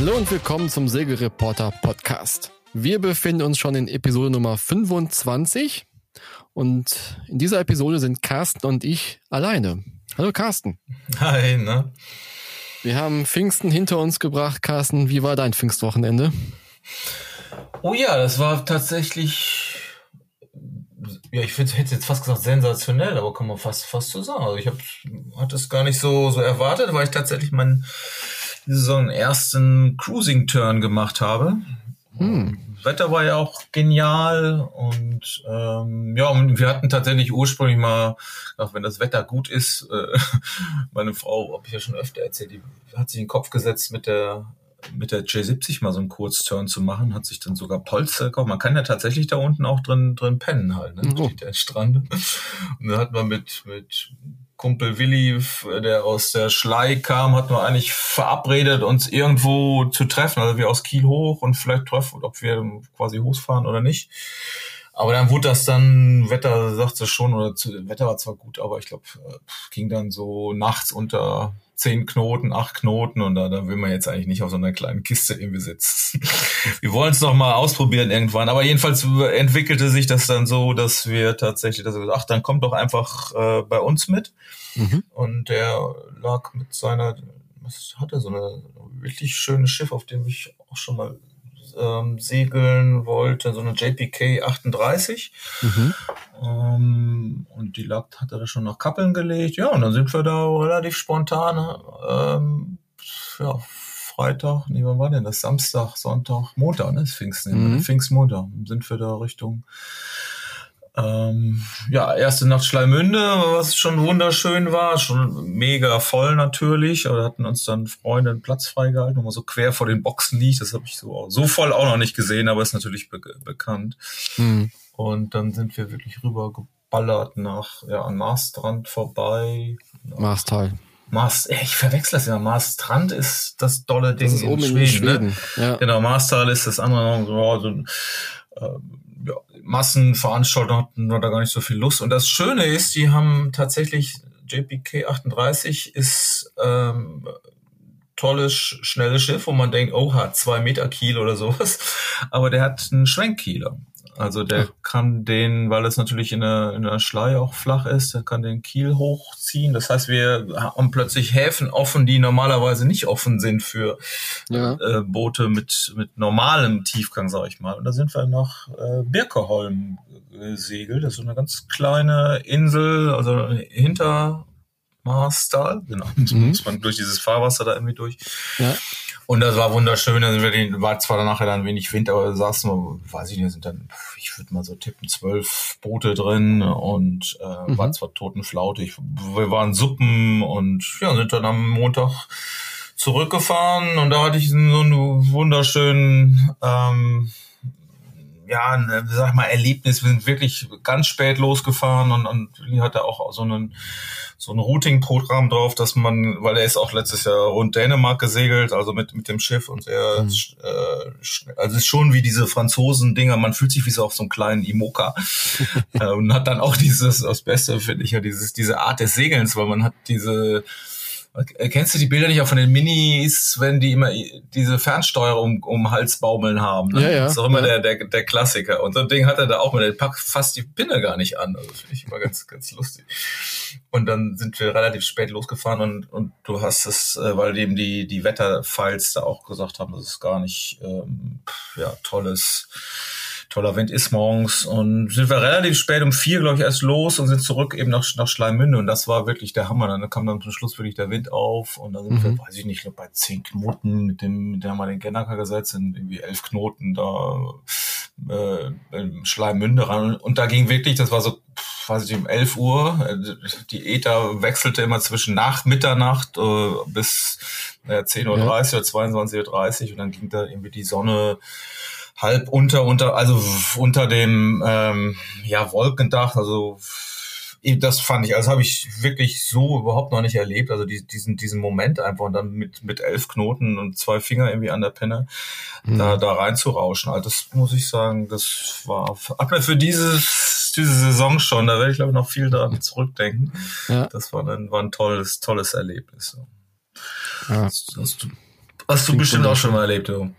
Hallo und willkommen zum Segelreporter Podcast. Wir befinden uns schon in Episode Nummer 25 und in dieser Episode sind Carsten und ich alleine. Hallo Carsten. Hi, ne? Wir haben Pfingsten hinter uns gebracht. Carsten, wie war dein Pfingstwochenende? Oh ja, das war tatsächlich, ja, ich hätte jetzt fast gesagt sensationell, aber kann man fast, fast so sagen. Also ich hab, hatte es gar nicht so, so erwartet, weil ich tatsächlich meinen so einen ersten Cruising-Turn gemacht habe. Hm. Wetter war ja auch genial und ähm, ja, und wir hatten tatsächlich ursprünglich mal, auch wenn das Wetter gut ist, äh, meine Frau, habe ich ja schon öfter erzählt, die hat sich in den Kopf gesetzt mit der mit der J70 mal so einen Kurzturn zu machen, hat sich dann sogar Polster gekauft. Man kann ja tatsächlich da unten auch drin drin pennen halt, ne? Oh. Der Strand. Und dann hat man mit mit Kumpel Willi, der aus der Schlei kam, hat wir eigentlich verabredet, uns irgendwo zu treffen. Also wir aus Kiel hoch und vielleicht treffen, ob wir quasi hochfahren oder nicht. Aber dann wurde das dann, Wetter sagte schon, oder zu, Wetter war zwar gut, aber ich glaube, äh, ging dann so nachts unter zehn Knoten, acht Knoten und da, da will man jetzt eigentlich nicht auf so einer kleinen Kiste irgendwie sitzen. wir wollen es noch mal ausprobieren irgendwann, aber jedenfalls entwickelte sich das dann so, dass wir tatsächlich, dass wir, ach, dann kommt doch einfach äh, bei uns mit. Mhm. Und der lag mit seiner, was hat er, so eine wirklich schönes Schiff, auf dem ich auch schon mal ähm, segeln wollte, so eine JPK 38. Mhm. Ähm, und die lag, hat er da schon nach Kappeln gelegt. Ja, und dann sind wir da relativ spontan, ähm, ja, Freitag, nee, wann war denn das? Samstag, Sonntag, Montag, ne? Pfingsten, mhm. Pfingstmontag. Sind wir da Richtung ähm, ja, erste Nacht Schleimünde, was schon wunderschön war, schon mega voll natürlich. Aber hatten uns dann Freunde einen Platz freigehalten, wo man so quer vor den Boxen liegt. Das habe ich so, so voll auch noch nicht gesehen, aber ist natürlich be bekannt. Mhm. Und dann sind wir wirklich rüber geballert nach, ja, an Maastrand vorbei. Maastal. Maast, ich verwechsel das ja. Maastrand ist das dolle Ding das in oben Schweden. In Schweden. Ne? Ja. Genau, Maastal ist das andere so äh, ja, Massenveranstaltungen hatten wir da gar nicht so viel Lust. Und das Schöne ist, die haben tatsächlich JPK 38 ist ähm, tolles, schnelles Schiff, wo man denkt, oh, hat zwei Meter Kiel oder sowas. Aber der hat einen Schwenkkieler. Also der Ach. kann den, weil es natürlich in der, in der Schlei auch flach ist, der kann den Kiel hochziehen. Das heißt, wir haben plötzlich Häfen offen, die normalerweise nicht offen sind für ja. äh, Boote mit, mit normalem Tiefgang, sag ich mal. Und da sind wir nach äh, Birkeholm gesegelt. Das ist so eine ganz kleine Insel, also hinter Marstal, genau. Mhm. Muss man durch dieses Fahrwasser da irgendwie durch. Ja. Und das war wunderschön. Also wir den, war zwar nachher dann wenig Wind, aber saßen wir, weiß ich nicht, sind dann, ich würde mal so tippen, zwölf Boote drin und äh, mhm. war zwar totenflautig. Wir waren Suppen und ja, sind dann am Montag zurückgefahren und da hatte ich so einen wunderschönen ähm, ja, ein, sag ich mal, Erlebnis. Wir sind wirklich ganz spät losgefahren und, und Lee hatte auch so einen so ein Routing-Programm drauf, dass man, weil er ist auch letztes Jahr rund Dänemark gesegelt, also mit mit dem Schiff und er, mhm. äh, also ist schon wie diese Franzosen-Dinger, man fühlt sich wie so auf so einem kleinen Imoka äh, und hat dann auch dieses, das Beste finde ich ja, dieses diese Art des Segelns, weil man hat diese Kennst du die Bilder nicht auch von den Minis, wenn die immer diese Fernsteuerung um, um Hals baumeln haben? Ne? Ja, ja, das ist auch immer ja. der, der, der Klassiker. Und so ein Ding hat er da auch mit, der packt fast die Pinne gar nicht an. Also finde ich immer ganz, ganz lustig. Und dann sind wir relativ spät losgefahren und, und du hast es, äh, weil eben die, die Wetterfiles da auch gesagt haben, das ist gar nicht ähm, ja, tolles toller Wind ist morgens und sind wir relativ spät um vier, glaube ich, erst los und sind zurück eben nach, nach Schleimünde und das war wirklich der Hammer. Dann kam dann zum Schluss wirklich der Wind auf und dann sind mhm. wir, weiß ich nicht, bei zehn Knoten mit dem, mit dem haben wir den Gennaker gesetzt, sind irgendwie elf Knoten da äh, Schleimünde ran und da ging wirklich, das war so, weiß ich, um elf Uhr, die Ether wechselte immer zwischen nach Mitternacht äh, bis äh, 10.30 Uhr ja. oder 22.30 Uhr und dann ging da irgendwie die Sonne halb unter, unter, also unter dem ähm, ja, Wolkendach, also das fand ich, also habe ich wirklich so überhaupt noch nicht erlebt. Also die, diesen, diesen Moment einfach und dann mit, mit elf Knoten und zwei Finger irgendwie an der Pinne mhm. da, da reinzurauschen. Also das muss ich sagen, das war hat mir für dieses, diese Saison schon, da werde ich glaube ich noch viel daran zurückdenken. Ja. Das war dann war ein tolles, tolles Erlebnis. Ja. Hast, hast du Hast du bestimmt auch schon mal erlebt, du.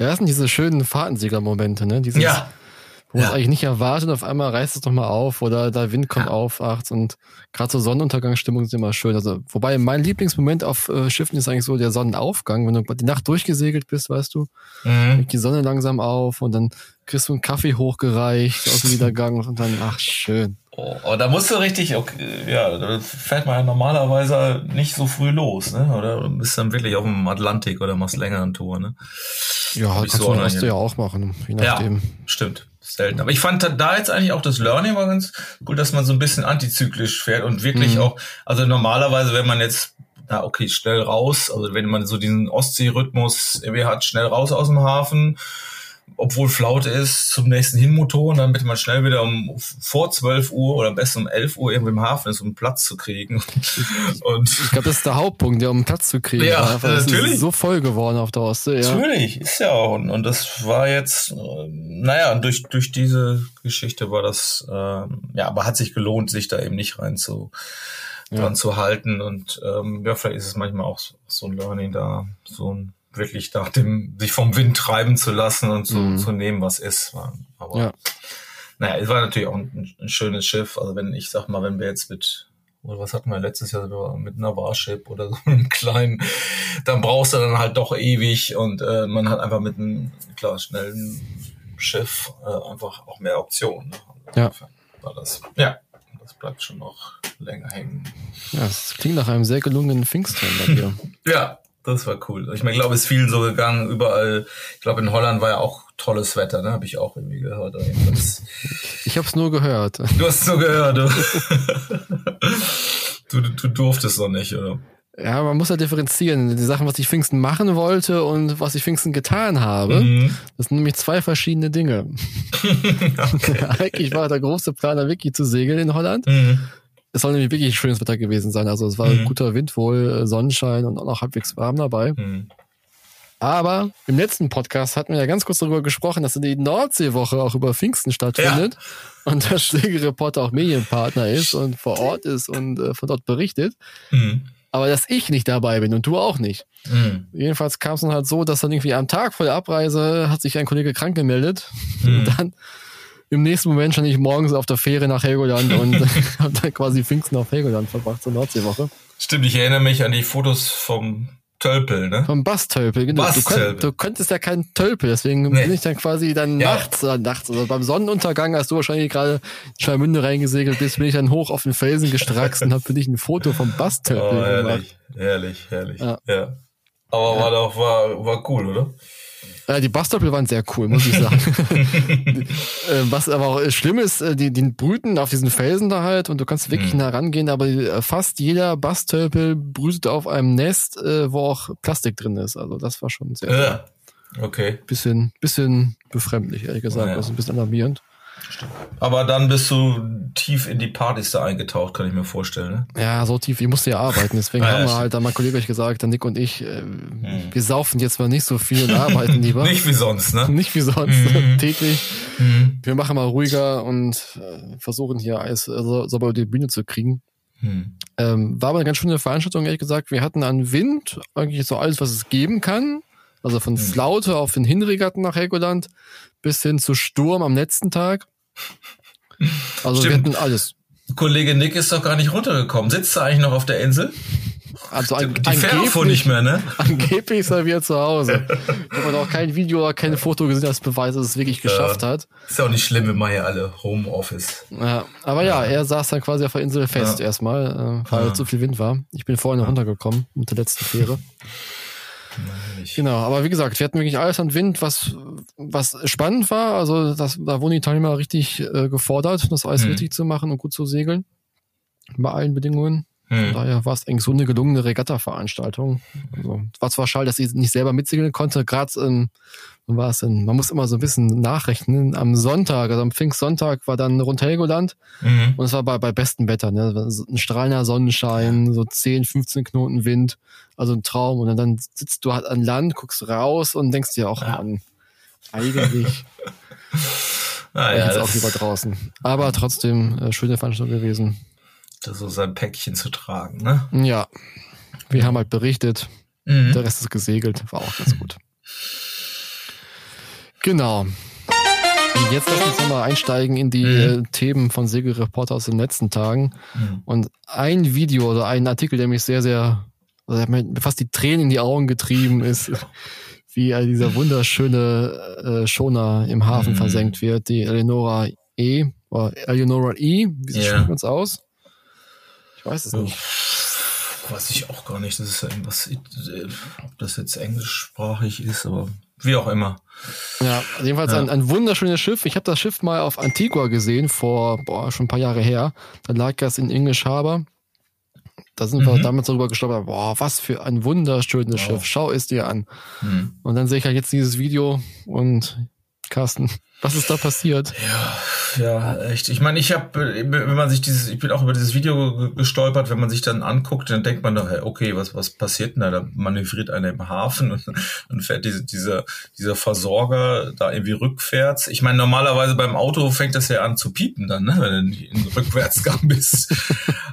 Ja, das sind diese schönen Fahrtensieger-Momente, ne? Dieses, Ja, wo man Ja. es eigentlich nicht erwartet, auf einmal reißt es doch mal auf oder der Wind kommt Ja. auf, achts und gerade so Sonnenuntergangsstimmung ist immer schön. Also, wobei mein Lieblingsmoment auf äh, Schiffen ist eigentlich so der Sonnenaufgang, wenn du die Nacht durchgesegelt bist, weißt du, mhm. geht die Sonne langsam auf und dann kriegst du einen Kaffee hochgereicht aus dem Niedergang und dann, ach, schön. Oh, oh, da musst du richtig, okay, ja, da fährt man ja normalerweise nicht so früh los, ne? Oder du bist dann wirklich auf dem Atlantik oder machst länger eine Tour, ne? Ja, Hab kannst so du, hast du ja auch machen, je Ja, nachdem. stimmt. Selten. Aber ich fand da jetzt eigentlich auch das Learning war ganz gut, dass man so ein bisschen antizyklisch fährt und wirklich Mhm. auch, also normalerweise, wenn man jetzt, na okay, schnell raus, also wenn man so diesen Ostsee-Rhythmus irgendwie hat, schnell raus aus dem Hafen, obwohl Flaute ist, zum nächsten Hinmotor, damit man schnell wieder um vor 12 Uhr oder am besten um 11 Uhr irgendwo im Hafen ist, um Platz zu kriegen. Und Ich glaube, das ist der Hauptpunkt, ja, um Platz zu kriegen. Ja, natürlich. ist so voll geworden auf der Ostsee, ja. Natürlich, ist ja auch. Und, und das war jetzt, äh, naja, durch, durch diese Geschichte war das, ähm, ja, aber hat sich gelohnt, sich da eben nicht rein zu, Ja. dran zu halten. Und ähm, ja, vielleicht ist es manchmal auch so ein Learning da, so ein wirklich nach dem, sich vom Wind treiben zu lassen und zu, Mhm. zu nehmen, was ist. Aber Ja. naja, es war natürlich auch ein, ein schönes Schiff. Also wenn, ich sag mal, wenn wir jetzt mit, oder was hatten wir letztes Jahr mit einer Warship oder so einem kleinen, dann brauchst du dann halt doch ewig und äh, man hat einfach mit einem, klar, schnellen Schiff äh, einfach auch mehr Optionen. Ne? Also Ja. War das, ja, das bleibt schon noch länger hängen. Ja, das klingt nach einem sehr gelungenen Pfingstturm bei dir. Ja, das war cool. Ich meine, ich glaube, es ist vielen so gegangen, überall. Ich glaube, in Holland war ja auch tolles Wetter, ne? Habe ich auch irgendwie gehört. jedenfalls. Ich habe es nur gehört. Du hast so gehört, du. du, du durftest noch nicht, oder? Ja, man muss ja differenzieren. Die Sachen, was ich Pfingsten machen wollte und was ich Pfingsten getan habe, Mhm. das sind nämlich zwei verschiedene Dinge. Eigentlich war der große Plan, da wirklich zu segeln in Holland. Mhm. Es soll nämlich wirklich schönes Wetter gewesen sein. Also es war Mhm. guter Wind wohl, äh, Sonnenschein und auch noch halbwegs warm dabei. Mhm. Aber im letzten Podcast hatten wir ja ganz kurz darüber gesprochen, dass die Nordseewoche auch über Pfingsten stattfindet und der Schlägereporter auch Medienpartner ist und vor Ort ist und äh, von dort berichtet. Mhm. Aber dass ich nicht dabei bin und du auch nicht. Mhm. Jedenfalls kam es dann halt so, dass dann irgendwie am Tag vor der Abreise hat sich ein Kollege krank gemeldet. Mhm. Und dann im nächsten Moment stand ich morgens auf der Fähre nach Helgoland und habe dann quasi Pfingsten auf Helgoland verbracht zur Nordseewoche. Stimmt, ich erinnere mich an die Fotos vom Tölpel, ne? Vom Bastölpel, genau. Du, Bastölpel. könnt, du könntest ja kein Tölpel, deswegen Nee. bin ich dann quasi dann Ja. nachts, äh, nachts, also beim Sonnenuntergang, als du wahrscheinlich gerade in Schwalmünde reingesegelt bist, bin ich dann hoch auf den Felsen gestraxt und habe für dich ein Foto vom Oh, Bastölpel gemacht. herrlich, herrlich, herrlich. Ja. Ja. Aber war doch, war, war cool, oder? Äh, die Bastölpel waren sehr cool, muss ich sagen. äh, was aber auch schlimm ist, äh, die, die brüten auf diesen Felsen da halt und du kannst wirklich Mhm. nah rangehen, aber äh, fast jeder Bastölpel brütet auf einem Nest, äh, wo auch Plastik drin ist. Also das war schon sehr Ja. Okay. bisschen, bisschen befremdlich, ehrlich gesagt. Ja. Also ein bisschen alarmierend. Aber dann bist du tief in die Partys da eingetaucht, kann ich mir vorstellen, ne? Ja, so tief, ich musste ja arbeiten. Deswegen ja, haben wir halt, da mein Kollege euch gesagt, der Nick und ich, äh, wir saufen jetzt mal nicht so viel und arbeiten lieber. Nicht wie sonst, ne? Nicht wie sonst, Mhm. täglich. Mhm. Wir machen mal ruhiger und äh, versuchen hier alles äh, so, so über die Bühne zu kriegen. Mhm. Ähm, war aber eine ganz schöne Veranstaltung, ehrlich gesagt. Wir hatten an Wind eigentlich so alles, was es geben kann. Also von Flaute auf den Hinregatten nach Helgoland bis hin zu Sturm am letzten Tag. Also Stimmt. wir hatten alles. Kollege Nick ist doch gar nicht runtergekommen. Sitzt er eigentlich noch auf der Insel? Also ein, Die Fähre nicht mehr, ne? Angeblich ist er wieder zu Hause. Ich habe auch kein Video oder kein Foto gesehen, das beweist, dass es wirklich geschafft hat. Ist ja auch nicht schlimm, wir machen ja alle Homeoffice. Ja, aber ja, er saß dann quasi auf der Insel fest Ja. erstmal, äh, weil Ja. zu viel Wind war. Ich bin vorhin noch runtergekommen mit der letzten Fähre. Ich, Genau, aber wie gesagt, wir hatten wirklich alles an Wind, was, was spannend war. Also das, da wurden die Teilnehmer richtig äh, gefordert, das alles Mhm. richtig zu machen und gut zu segeln. Bei allen Bedingungen. Von hm. daher war es eigentlich so eine gelungene Regatta-Veranstaltung. Also, war zwar schade, dass ich nicht selber mitsegeln konnte, gerade wann war es denn? Man muss immer so ein bisschen nachrechnen. Am Sonntag, also am Pfingstsonntag war dann rund Helgoland Mhm. und es war bei, bei bestem Wetter, ne? Ein strahlender Sonnenschein, so 10, 15 Knoten Wind, also ein Traum. Und dann, sitzt du halt an Land, guckst raus und denkst dir auch, Ja. Mann, eigentlich Ah, wäre ich ja, jetzt auch lieber draußen. Aber trotzdem, äh, schöne Veranstaltung gewesen. Das so sein Päckchen zu tragen, ne? Ja, wir haben halt berichtet. Mhm. Der Rest ist gesegelt, war auch ganz gut. Genau. Und jetzt lass uns nochmal einsteigen in die mhm. Äh, Themen von Segelreporter aus den letzten Tagen. Mhm. Und ein Video oder ein Artikel, der mich sehr, sehr, also der mir fast die Tränen in die Augen getrieben ist, wie dieser wunderschöne äh, Schoner im Hafen mhm. versenkt wird, die Eleonora E. Oder Eleonora E. Wie yeah. spricht man es aus? Ich weiß es nicht. Weiß ich auch gar nicht. Das ist irgendwas, äh, ob das jetzt englischsprachig ist, aber wie auch immer. Ja, jedenfalls ja. Ein, ein wunderschönes Schiff. Ich habe das Schiff mal auf Antigua gesehen, vor boah, schon ein paar Jahre her. Da lag das in English Harbor. Da sind mhm. wir damals darüber gestolpert, boah, was für ein wunderschönes wow. Schiff. Schau es dir an. Mhm. Und dann sehe ich halt jetzt dieses Video und Carsten, was ist da passiert? Ja, ja, echt. Ich meine, ich habe, wenn man sich dieses, ich bin auch über dieses Video gestolpert, wenn man sich dann anguckt, dann denkt man doch, okay, was was passiert denn da? Da manövriert einer im Hafen und dann fährt diese, dieser dieser Versorger da irgendwie rückwärts. Ich meine, normalerweise beim Auto fängt das ja an zu piepen dann, ne, wenn du in Rückwärtsgang bist.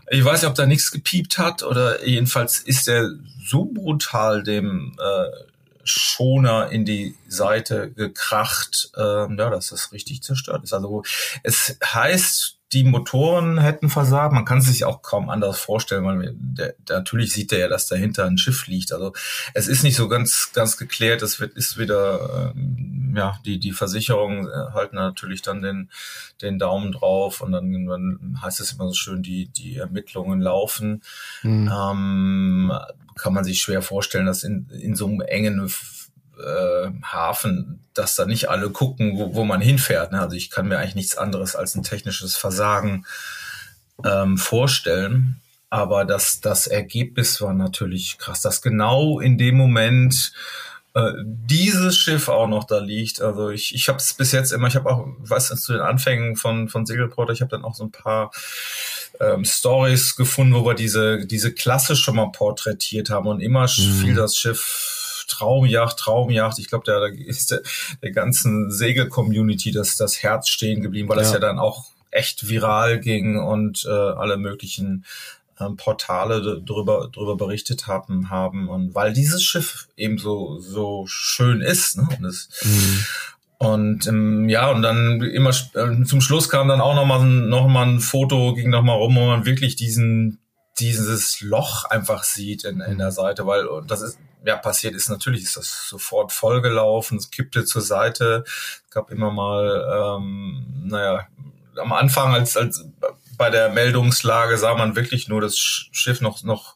ich weiß nicht, ob da nichts gepiept hat oder jedenfalls ist er so brutal dem äh, Schoner in die Seite gekracht, ähm, ja, dass das richtig zerstört ist. Also es heißt, die Motoren hätten versagt. Man kann es sich auch kaum anders vorstellen, weil der, der, natürlich sieht er ja, dass dahinter ein Schiff liegt. Also es ist nicht so ganz ganz geklärt. Es wird ist wieder ähm, ja die die Versicherung äh, halten natürlich dann den den Daumen drauf und dann, dann heißt es immer so schön, die die Ermittlungen laufen. Mhm. Ähm, kann man sich schwer vorstellen, dass in, in so einem engen äh, Hafen, dass da nicht alle gucken, wo, wo man hinfährt. Ne? Also ich kann mir eigentlich nichts anderes als ein technisches Versagen ähm, vorstellen. Aber das, das Ergebnis war natürlich krass, dass genau in dem Moment äh, dieses Schiff auch noch da liegt. Also ich, ich habe es bis jetzt immer, ich habe auch, was zu den Anfängen von, von Segelporter, ich habe dann auch so ein paar ähm, Stories gefunden, wo wir diese, diese Klasse schon mal porträtiert haben und immer mhm. fiel das Schiff Traumjacht, Traumjacht. Ich glaube, da, ist der, der ganzen Segel-Community das, das Herz stehen geblieben, weil ja. das ja dann auch echt viral ging und äh, alle möglichen ähm, Portale drüber, drüber berichtet haben, haben. Und weil dieses Schiff eben so, so schön ist, ne? Und es, mhm. Und ähm, ja, und dann immer äh, zum Schluss kam dann auch nochmal noch mal ein Foto, ging nochmal rum, wo man wirklich diesen, dieses Loch einfach sieht in, in der Seite, weil das ist, ja, passiert ist, natürlich ist das sofort vollgelaufen, es kippte zur Seite, es gab immer mal, ähm, naja, am Anfang als, als bei der Meldungslage sah man wirklich nur das Schiff noch, noch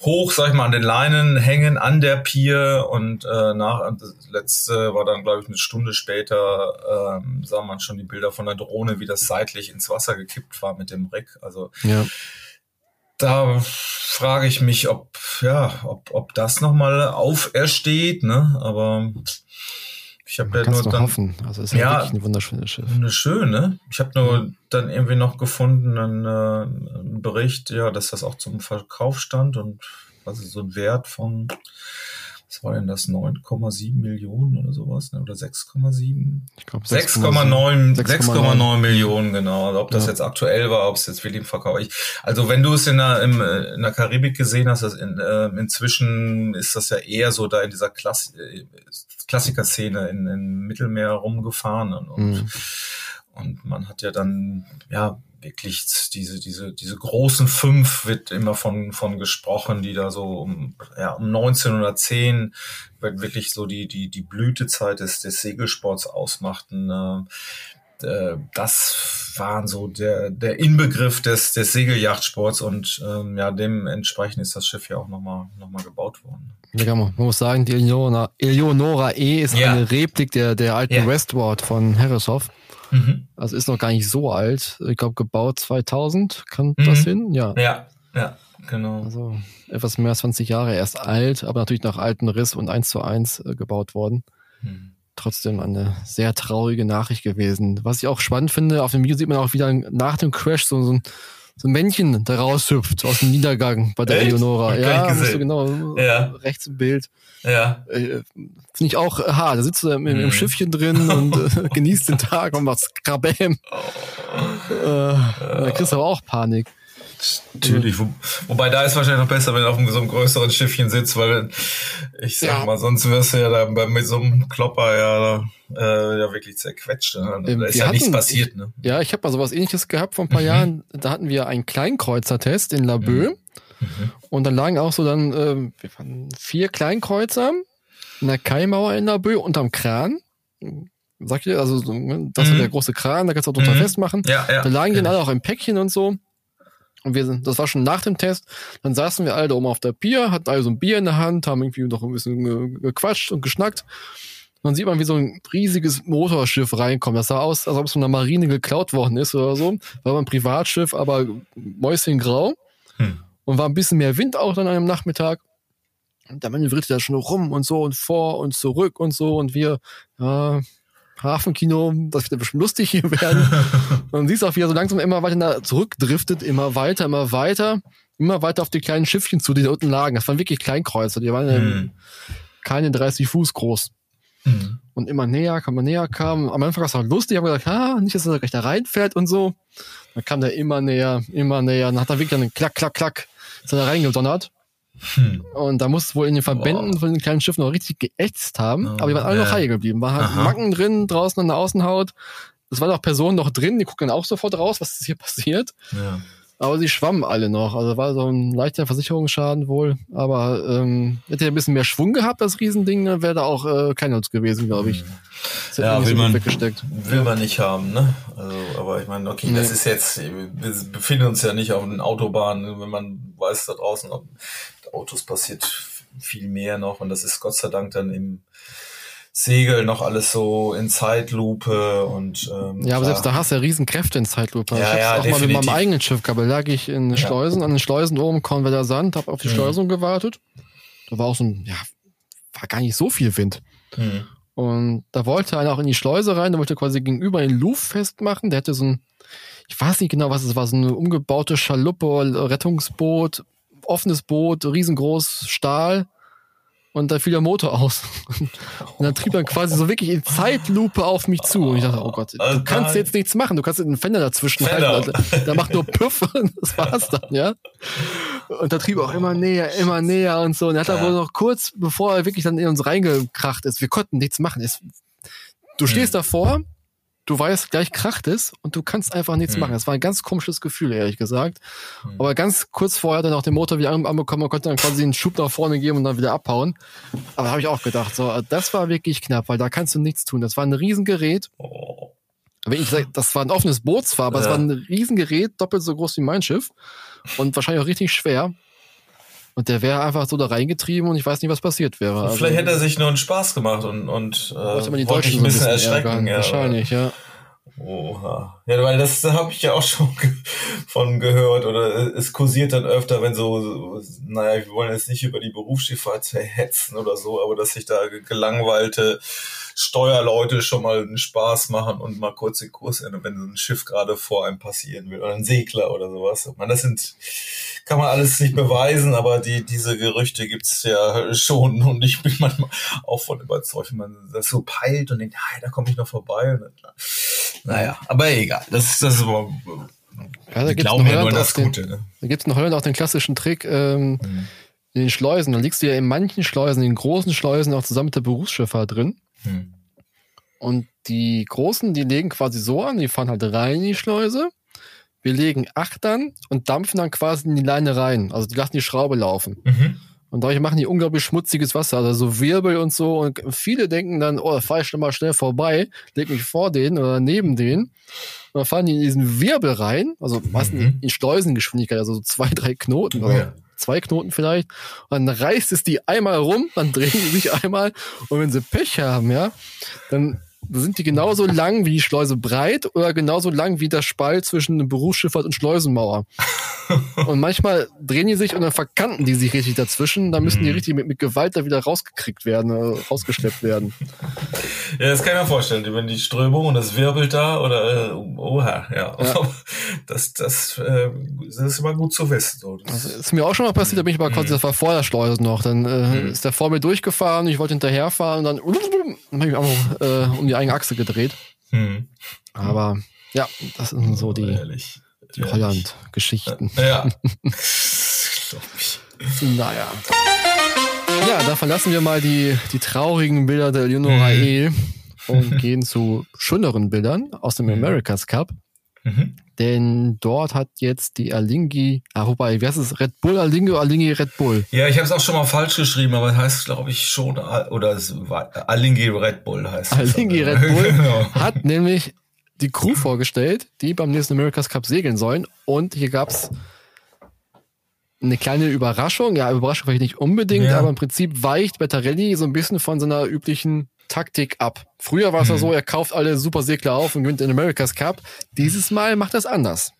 hoch, sag ich mal, an den Leinen hängen an der Pier und äh, nach das letzte war dann, glaube ich, eine Stunde später ähm, sah man schon die Bilder von der Drohne, wie das seitlich ins Wasser gekippt war mit dem Reck. Also ja. da frage ich mich, ob ja, ob, ob das nochmal aufersteht, ne? Aber ich habe ja nur dann hoffen. Also es ist ja, wirklich ein wunderschönes Schiff. Wunderschön, ne? Ich habe nur ja. dann irgendwie noch gefunden einen, äh, einen, Bericht, ja, dass das auch zum Verkauf stand und was ist so ein Wert von was war denn das 9,7 Millionen oder sowas ne? oder 6,7? Ich glaube 6,9 6,9 Millionen genau. Also ob das ja. jetzt aktuell war, ob es jetzt William verkauft. Also wenn du es in der, im, in der Karibik gesehen hast, also in, äh, inzwischen ist das ja eher so da in dieser Klasse Klassiker-Szene in, in Mittelmeer rumgefahren und, mhm. und man hat ja dann ja wirklich diese diese diese großen fünf wird immer von von gesprochen, die da so um ja um 1910 wird wirklich so die die die Blütezeit des des Segelsports ausmachten. Äh, das waren so der der Inbegriff des des Segeljachtsports und ähm, ja dementsprechend ist das Schiff ja auch nochmal noch mal gebaut worden. Ja, man muss sagen, die Eleonora, Eleonora E ist ja. eine Replik der, der alten ja. Westward von Harrishoff. Mhm. Also ist noch gar nicht so alt. Ich glaube, gebaut 2000. Kann mhm. das hin? Ja. Ja, ja, genau. Also etwas mehr als 20 Jahre erst alt, aber natürlich nach alten Riss und 1 zu 1 äh, gebaut worden. Mhm. Trotzdem eine sehr traurige Nachricht gewesen. Was ich auch spannend finde, auf dem Video sieht man auch wieder nach dem Crash so, so ein so ein Männchen da raushüpft aus dem Niedergang bei der Echt? Eleonora. Ja, musst du genau ja. rechts im Bild. Ja. Äh, Finde ich auch hart. Da sitzt du im, im mhm. Schiffchen drin und äh, genießt den Tag und machst Krabäm. Oh. Äh, da kriegst du aber auch Panik. Natürlich, Wo, wobei da ist wahrscheinlich noch besser, wenn du auf so einem größeren Schiffchen sitzt, weil ich sag ja. mal, sonst wirst du ja da mit so einem Klopper ja, äh, ja wirklich zerquetscht. Ne? Da ist ja hatten, nichts passiert. Ne? Ja, ich habe mal sowas ähnliches gehabt vor ein paar mhm. Jahren. Da hatten wir einen Kleinkreuzer-Test in Laboe. Mhm. Mhm. Und dann lagen auch so dann äh, vier Kleinkreuzer in der Kaimauer in Laboe unterm Kran Sagt ihr, also ne, das mhm. ist der große Kran, da kannst du auch total mhm. festmachen. Ja, ja. Da lagen die dann alle auch im Päckchen und so. Und wir sind, das war schon nach dem Test. Dann saßen wir alle da oben auf der Pier, hatten alle so ein Bier in der Hand, haben irgendwie noch ein bisschen gequatscht und geschnackt. Und dann sieht man, wie so ein riesiges Motorschiff reinkommt. Das sah aus, als ob es von der Marine geklaut worden ist oder so. War ein Privatschiff, aber mäuschengrau. Hm. Und war ein bisschen mehr Wind auch dann an einem Nachmittag. Und dann manövrierte da schon rum und so und vor und zurück und so. Und wir, ja, Hafenkino, das wird ja bestimmt lustig hier werden. und siehst auch, wie er so langsam immer weiter zurückdriftet, immer weiter, immer weiter, immer weiter auf die kleinen Schiffchen zu, die da unten lagen. Das waren wirklich Kleinkreuzer, die waren hm. keine 30 Fuß groß. Hm. Und immer näher, kam man näher kam. Am Anfang war es auch lustig, ich habe gesagt, ah, nicht, dass er gleich da reinfährt und so. Dann kam der immer näher, immer näher. Dann hat er wirklich dann einen Klack, Klack, Klack, ist er da reingedonnert. Hm. Und da muss wohl in den Verbänden wow. von den kleinen Schiffen noch richtig geätzt haben. Oh, aber die waren alle ja. noch heil geblieben. War halt Aha. Macken drin, draußen an der Außenhaut. Es waren auch Personen noch drin, die gucken dann auch sofort raus, was ist hier passiert. Ja. Aber sie schwammen alle noch. Also war so ein leichter Versicherungsschaden wohl. Aber ähm, hätte er ein bisschen mehr Schwung gehabt, das Riesending, dann wäre da auch äh, kein Nutz gewesen, glaube ich. Das ja, will man, weggesteckt. will man nicht haben, ne? Also, aber ich meine, okay, nee. das ist jetzt, wir befinden uns ja nicht auf den Autobahnen, wenn man weiß da draußen, Autos passiert viel mehr noch und das ist Gott sei Dank dann im Segel noch alles so in Zeitlupe und ähm, ja, aber selbst da hast du ja Riesenkräfte in Zeitlupe. Ja, ich ja, auch definitiv. mal mit meinem eigenen Schiff gehabt. Da lag ich in ja. Schleusen, an den Schleusen oben, Kornwälder Sand, hab auf die mhm. Schleusung gewartet. Da war auch so ein, ja, war gar nicht so viel Wind. Mhm. Und da wollte einer auch in die Schleuse rein, der wollte quasi gegenüber den Luft festmachen. Der hatte so ein, ich weiß nicht genau, was es war, so eine umgebaute Schaluppe, Rettungsboot, offenes Boot, riesengroß, Stahl. Und da fiel der Motor aus. Und dann trieb er quasi so wirklich in Zeitlupe auf mich zu. Und ich dachte, oh Gott, du kannst jetzt nichts machen. Du kannst den Fender dazwischen Fender. halten. Der macht nur Puff und das war's dann, ja. Und da trieb er auch immer näher, immer näher und so. Und er hat ja. da wohl noch kurz, bevor er wirklich dann in uns reingekracht ist, wir konnten nichts machen. Es, du stehst hm. davor, du weißt, gleich kracht es und du kannst einfach nichts mhm. machen. Das war ein ganz komisches Gefühl, ehrlich gesagt. Mhm. Aber ganz kurz vorher dann auch den Motor wieder anbekommen, man konnte dann quasi einen Schub nach vorne geben und dann wieder abhauen. Aber da habe ich auch gedacht, so, das war wirklich knapp, weil da kannst du nichts tun. Das war ein Riesengerät. Oh. Wenn ich sag, das war ein offenes Bootsfahr, aber ja. es war ein Riesengerät, doppelt so groß wie mein Schiff und wahrscheinlich auch richtig schwer. Und der wäre einfach so da reingetrieben und ich weiß nicht, was passiert wäre. Also, Vielleicht hätte er sich nur einen Spaß gemacht und, und äh, wollte, man die wollte ein bisschen, erschrecken. Ja, wahrscheinlich, ja. Oha. Ja, weil das da habe ich ja auch schon von gehört oder es kursiert dann öfter, wenn so, naja, wir wollen jetzt nicht über die Berufsschifffahrt hetzen oder so, aber dass sich da gelangweilte Steuerleute schon mal einen Spaß machen und mal kurz den Kurs ändern, wenn so ein Schiff gerade vor einem passieren will oder ein Segler oder sowas. Man, das sind, kann man alles nicht beweisen, aber die, diese Gerüchte gibt's ja schon und ich bin manchmal auch von überzeugt, wenn man das so peilt und denkt, ah, da komme ich noch vorbei. Dann, naja, aber egal. Das, das ist aber, ja, da gibt's in ja nur das Gute. Den, ne? Da gibt's in Holland auch den klassischen Trick, ähm, mhm. in den Schleusen. Da liegst du ja in manchen Schleusen, in den großen Schleusen auch zusammen mit der Berufsschifffahrt drin. Hm. Und die Großen, die legen quasi so an, die fahren halt rein in die Schleuse. Wir legen Achtern und dampfen dann quasi in die Leine rein. Also die lassen die Schraube laufen. Mhm. Und dadurch machen die unglaublich schmutziges Wasser, also so Wirbel und so. Und viele denken dann, oh, fahr ich schon mal schnell vorbei, leg mich vor denen oder neben denen. Und dann fahren die in diesen Wirbel rein, also meistens mhm. in Schleusengeschwindigkeit, also so zwei, drei Knoten. Oh, ja zwei Knoten vielleicht. Und dann reißt es die einmal rum, dann drehen die sich einmal. Und wenn sie Pech haben, ja, dann sind die genauso lang wie die Schleuse breit oder genauso lang wie der Spalt zwischen Berufsschifffahrt und Schleusenmauer. und manchmal drehen die sich und dann verkanten die sich richtig dazwischen. Da müssen die mhm. richtig mit, mit Gewalt da wieder rausgekriegt werden, äh, rausgeschleppt werden. Ja, das kann ich mir vorstellen. Wenn die Strömung und das wirbelt da oder äh, oha, ja. ja. Das, das, äh, das ist immer gut zu wissen. So. Das, das ist mir auch schon mal passiert, da bin ich mal quasi, mhm. das war vor der Schleuse noch. Dann äh, mhm. ist der vor mir durchgefahren, ich wollte hinterherfahren und dann, dann habe ich mich auch äh, um die eigene Achse gedreht. Mhm. Aber ja, das sind so die. Ehrlich. Die Holland-Geschichten. Ja. naja. Ja, da verlassen wir mal die, die traurigen Bilder der Leonora mhm. E und gehen zu schöneren Bildern aus dem. America's Cup. Mhm. Denn dort hat jetzt die Alingi, ah, wobei, wie heißt es? Red Bull, Alingi oder Alingi Red Bull? Ja, ich habe es auch schon mal falsch geschrieben, aber es heißt, glaube ich, schon, oder es war, Alingi Red Bull heißt es. Alingi Red Bull genau. hat nämlich die Crew vorgestellt, die beim nächsten America's Cup segeln sollen. Und hier gab's eine kleine Überraschung. Ja, Überraschung vielleicht nicht unbedingt, ja. aber im Prinzip weicht Bettarelli so ein bisschen von seiner üblichen Taktik ab. Früher war es hm. ja so, er kauft alle Super Segler auf und gewinnt den America's Cup. Dieses Mal macht er es anders.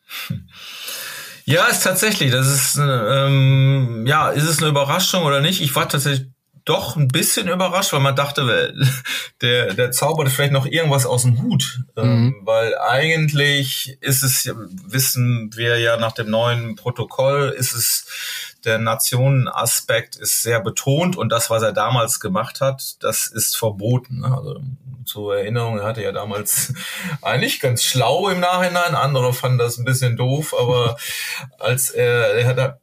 Ja, ist tatsächlich. Das ist ähm, ja, ist es eine Überraschung oder nicht? Ich war tatsächlich doch ein bisschen überrascht, weil man dachte, der, der zaubert vielleicht noch irgendwas aus dem Hut. Ähm, mhm. weil eigentlich ist es, wissen wir ja nach dem neuen Protokoll, ist es der Nationenaspekt ist sehr betont und das, was er damals gemacht hat, das ist verboten. Ne? Also zur Erinnerung, er hatte ja damals eigentlich ganz schlau im Nachhinein, andere fanden das ein bisschen doof, aber als er, er hat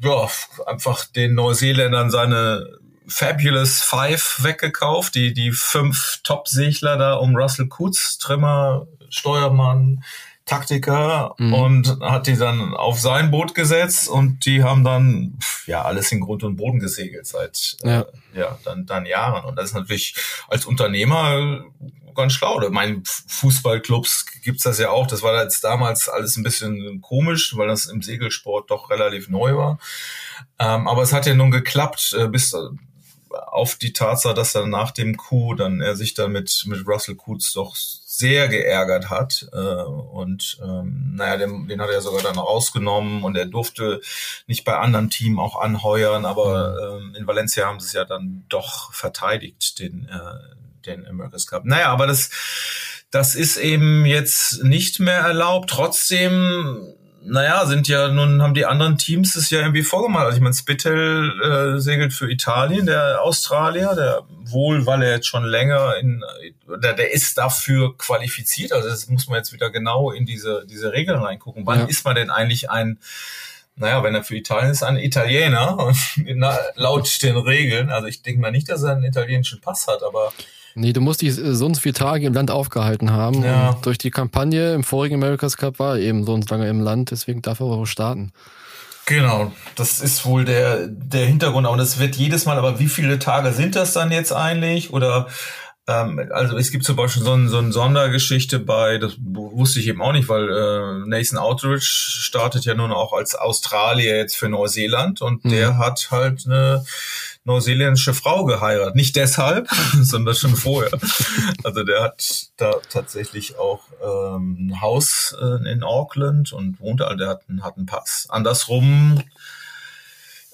ja, einfach den Neuseeländern seine Fabulous Five weggekauft, die, die fünf Top-Segler da um Russell Kutz, Trimmer, Steuermann, Taktiker mhm. und hat die dann auf sein Boot gesetzt und die haben dann ja alles in Grund und Boden gesegelt seit ja, äh, ja dann, dann Jahren. Und das ist natürlich als Unternehmer ganz schlau. Ich meine, Fußballclubs gibt's das ja auch. Das war jetzt damals alles ein bisschen komisch, weil das im Segelsport doch relativ neu war. Ähm, aber es hat ja nun geklappt, äh, bis auf die Tatsache, dass er nach dem Coup dann er sich dann mit, mit Russell Coutts doch sehr geärgert hat. Äh, und ähm, naja, den, den hat er sogar dann rausgenommen und er durfte nicht bei anderen Teams auch anheuern, aber ähm, in Valencia haben sie es ja dann doch verteidigt, den, äh, den America's Cup. Naja, aber das, das ist eben jetzt nicht mehr erlaubt. Trotzdem naja, sind ja nun haben die anderen Teams es ja irgendwie vorgemacht. Also ich meine, Spittel äh, segelt für Italien, der Australier, der wohl, weil er jetzt schon länger in, der, der ist dafür qualifiziert. Also das muss man jetzt wieder genau in diese diese Regeln reingucken. Wann ja. ist man denn eigentlich ein naja, wenn er für Italien ist, ein Italiener, laut den Regeln. Also ich denke mal nicht, dass er einen italienischen Pass hat, aber Nee, du musst dich so und so viele Tage im Land aufgehalten haben. Ja. Und durch die Kampagne im vorigen America's Cup war er eben so und so lange im Land, deswegen darf er auch starten. Genau, das ist wohl der, der Hintergrund. Und es wird jedes Mal, aber wie viele Tage sind das dann jetzt eigentlich? Oder ähm, also es gibt zum Beispiel so, ein, so eine Sondergeschichte bei, das wusste ich eben auch nicht, weil äh, Nathan Outridge startet ja nun auch als Australier jetzt für Neuseeland und mhm. der hat halt eine neuseeländische Frau geheiratet. Nicht deshalb, sondern schon vorher. Also der hat da tatsächlich auch ähm, ein Haus äh, in Auckland und wohnt da. Der hat, hat einen Pass. Andersrum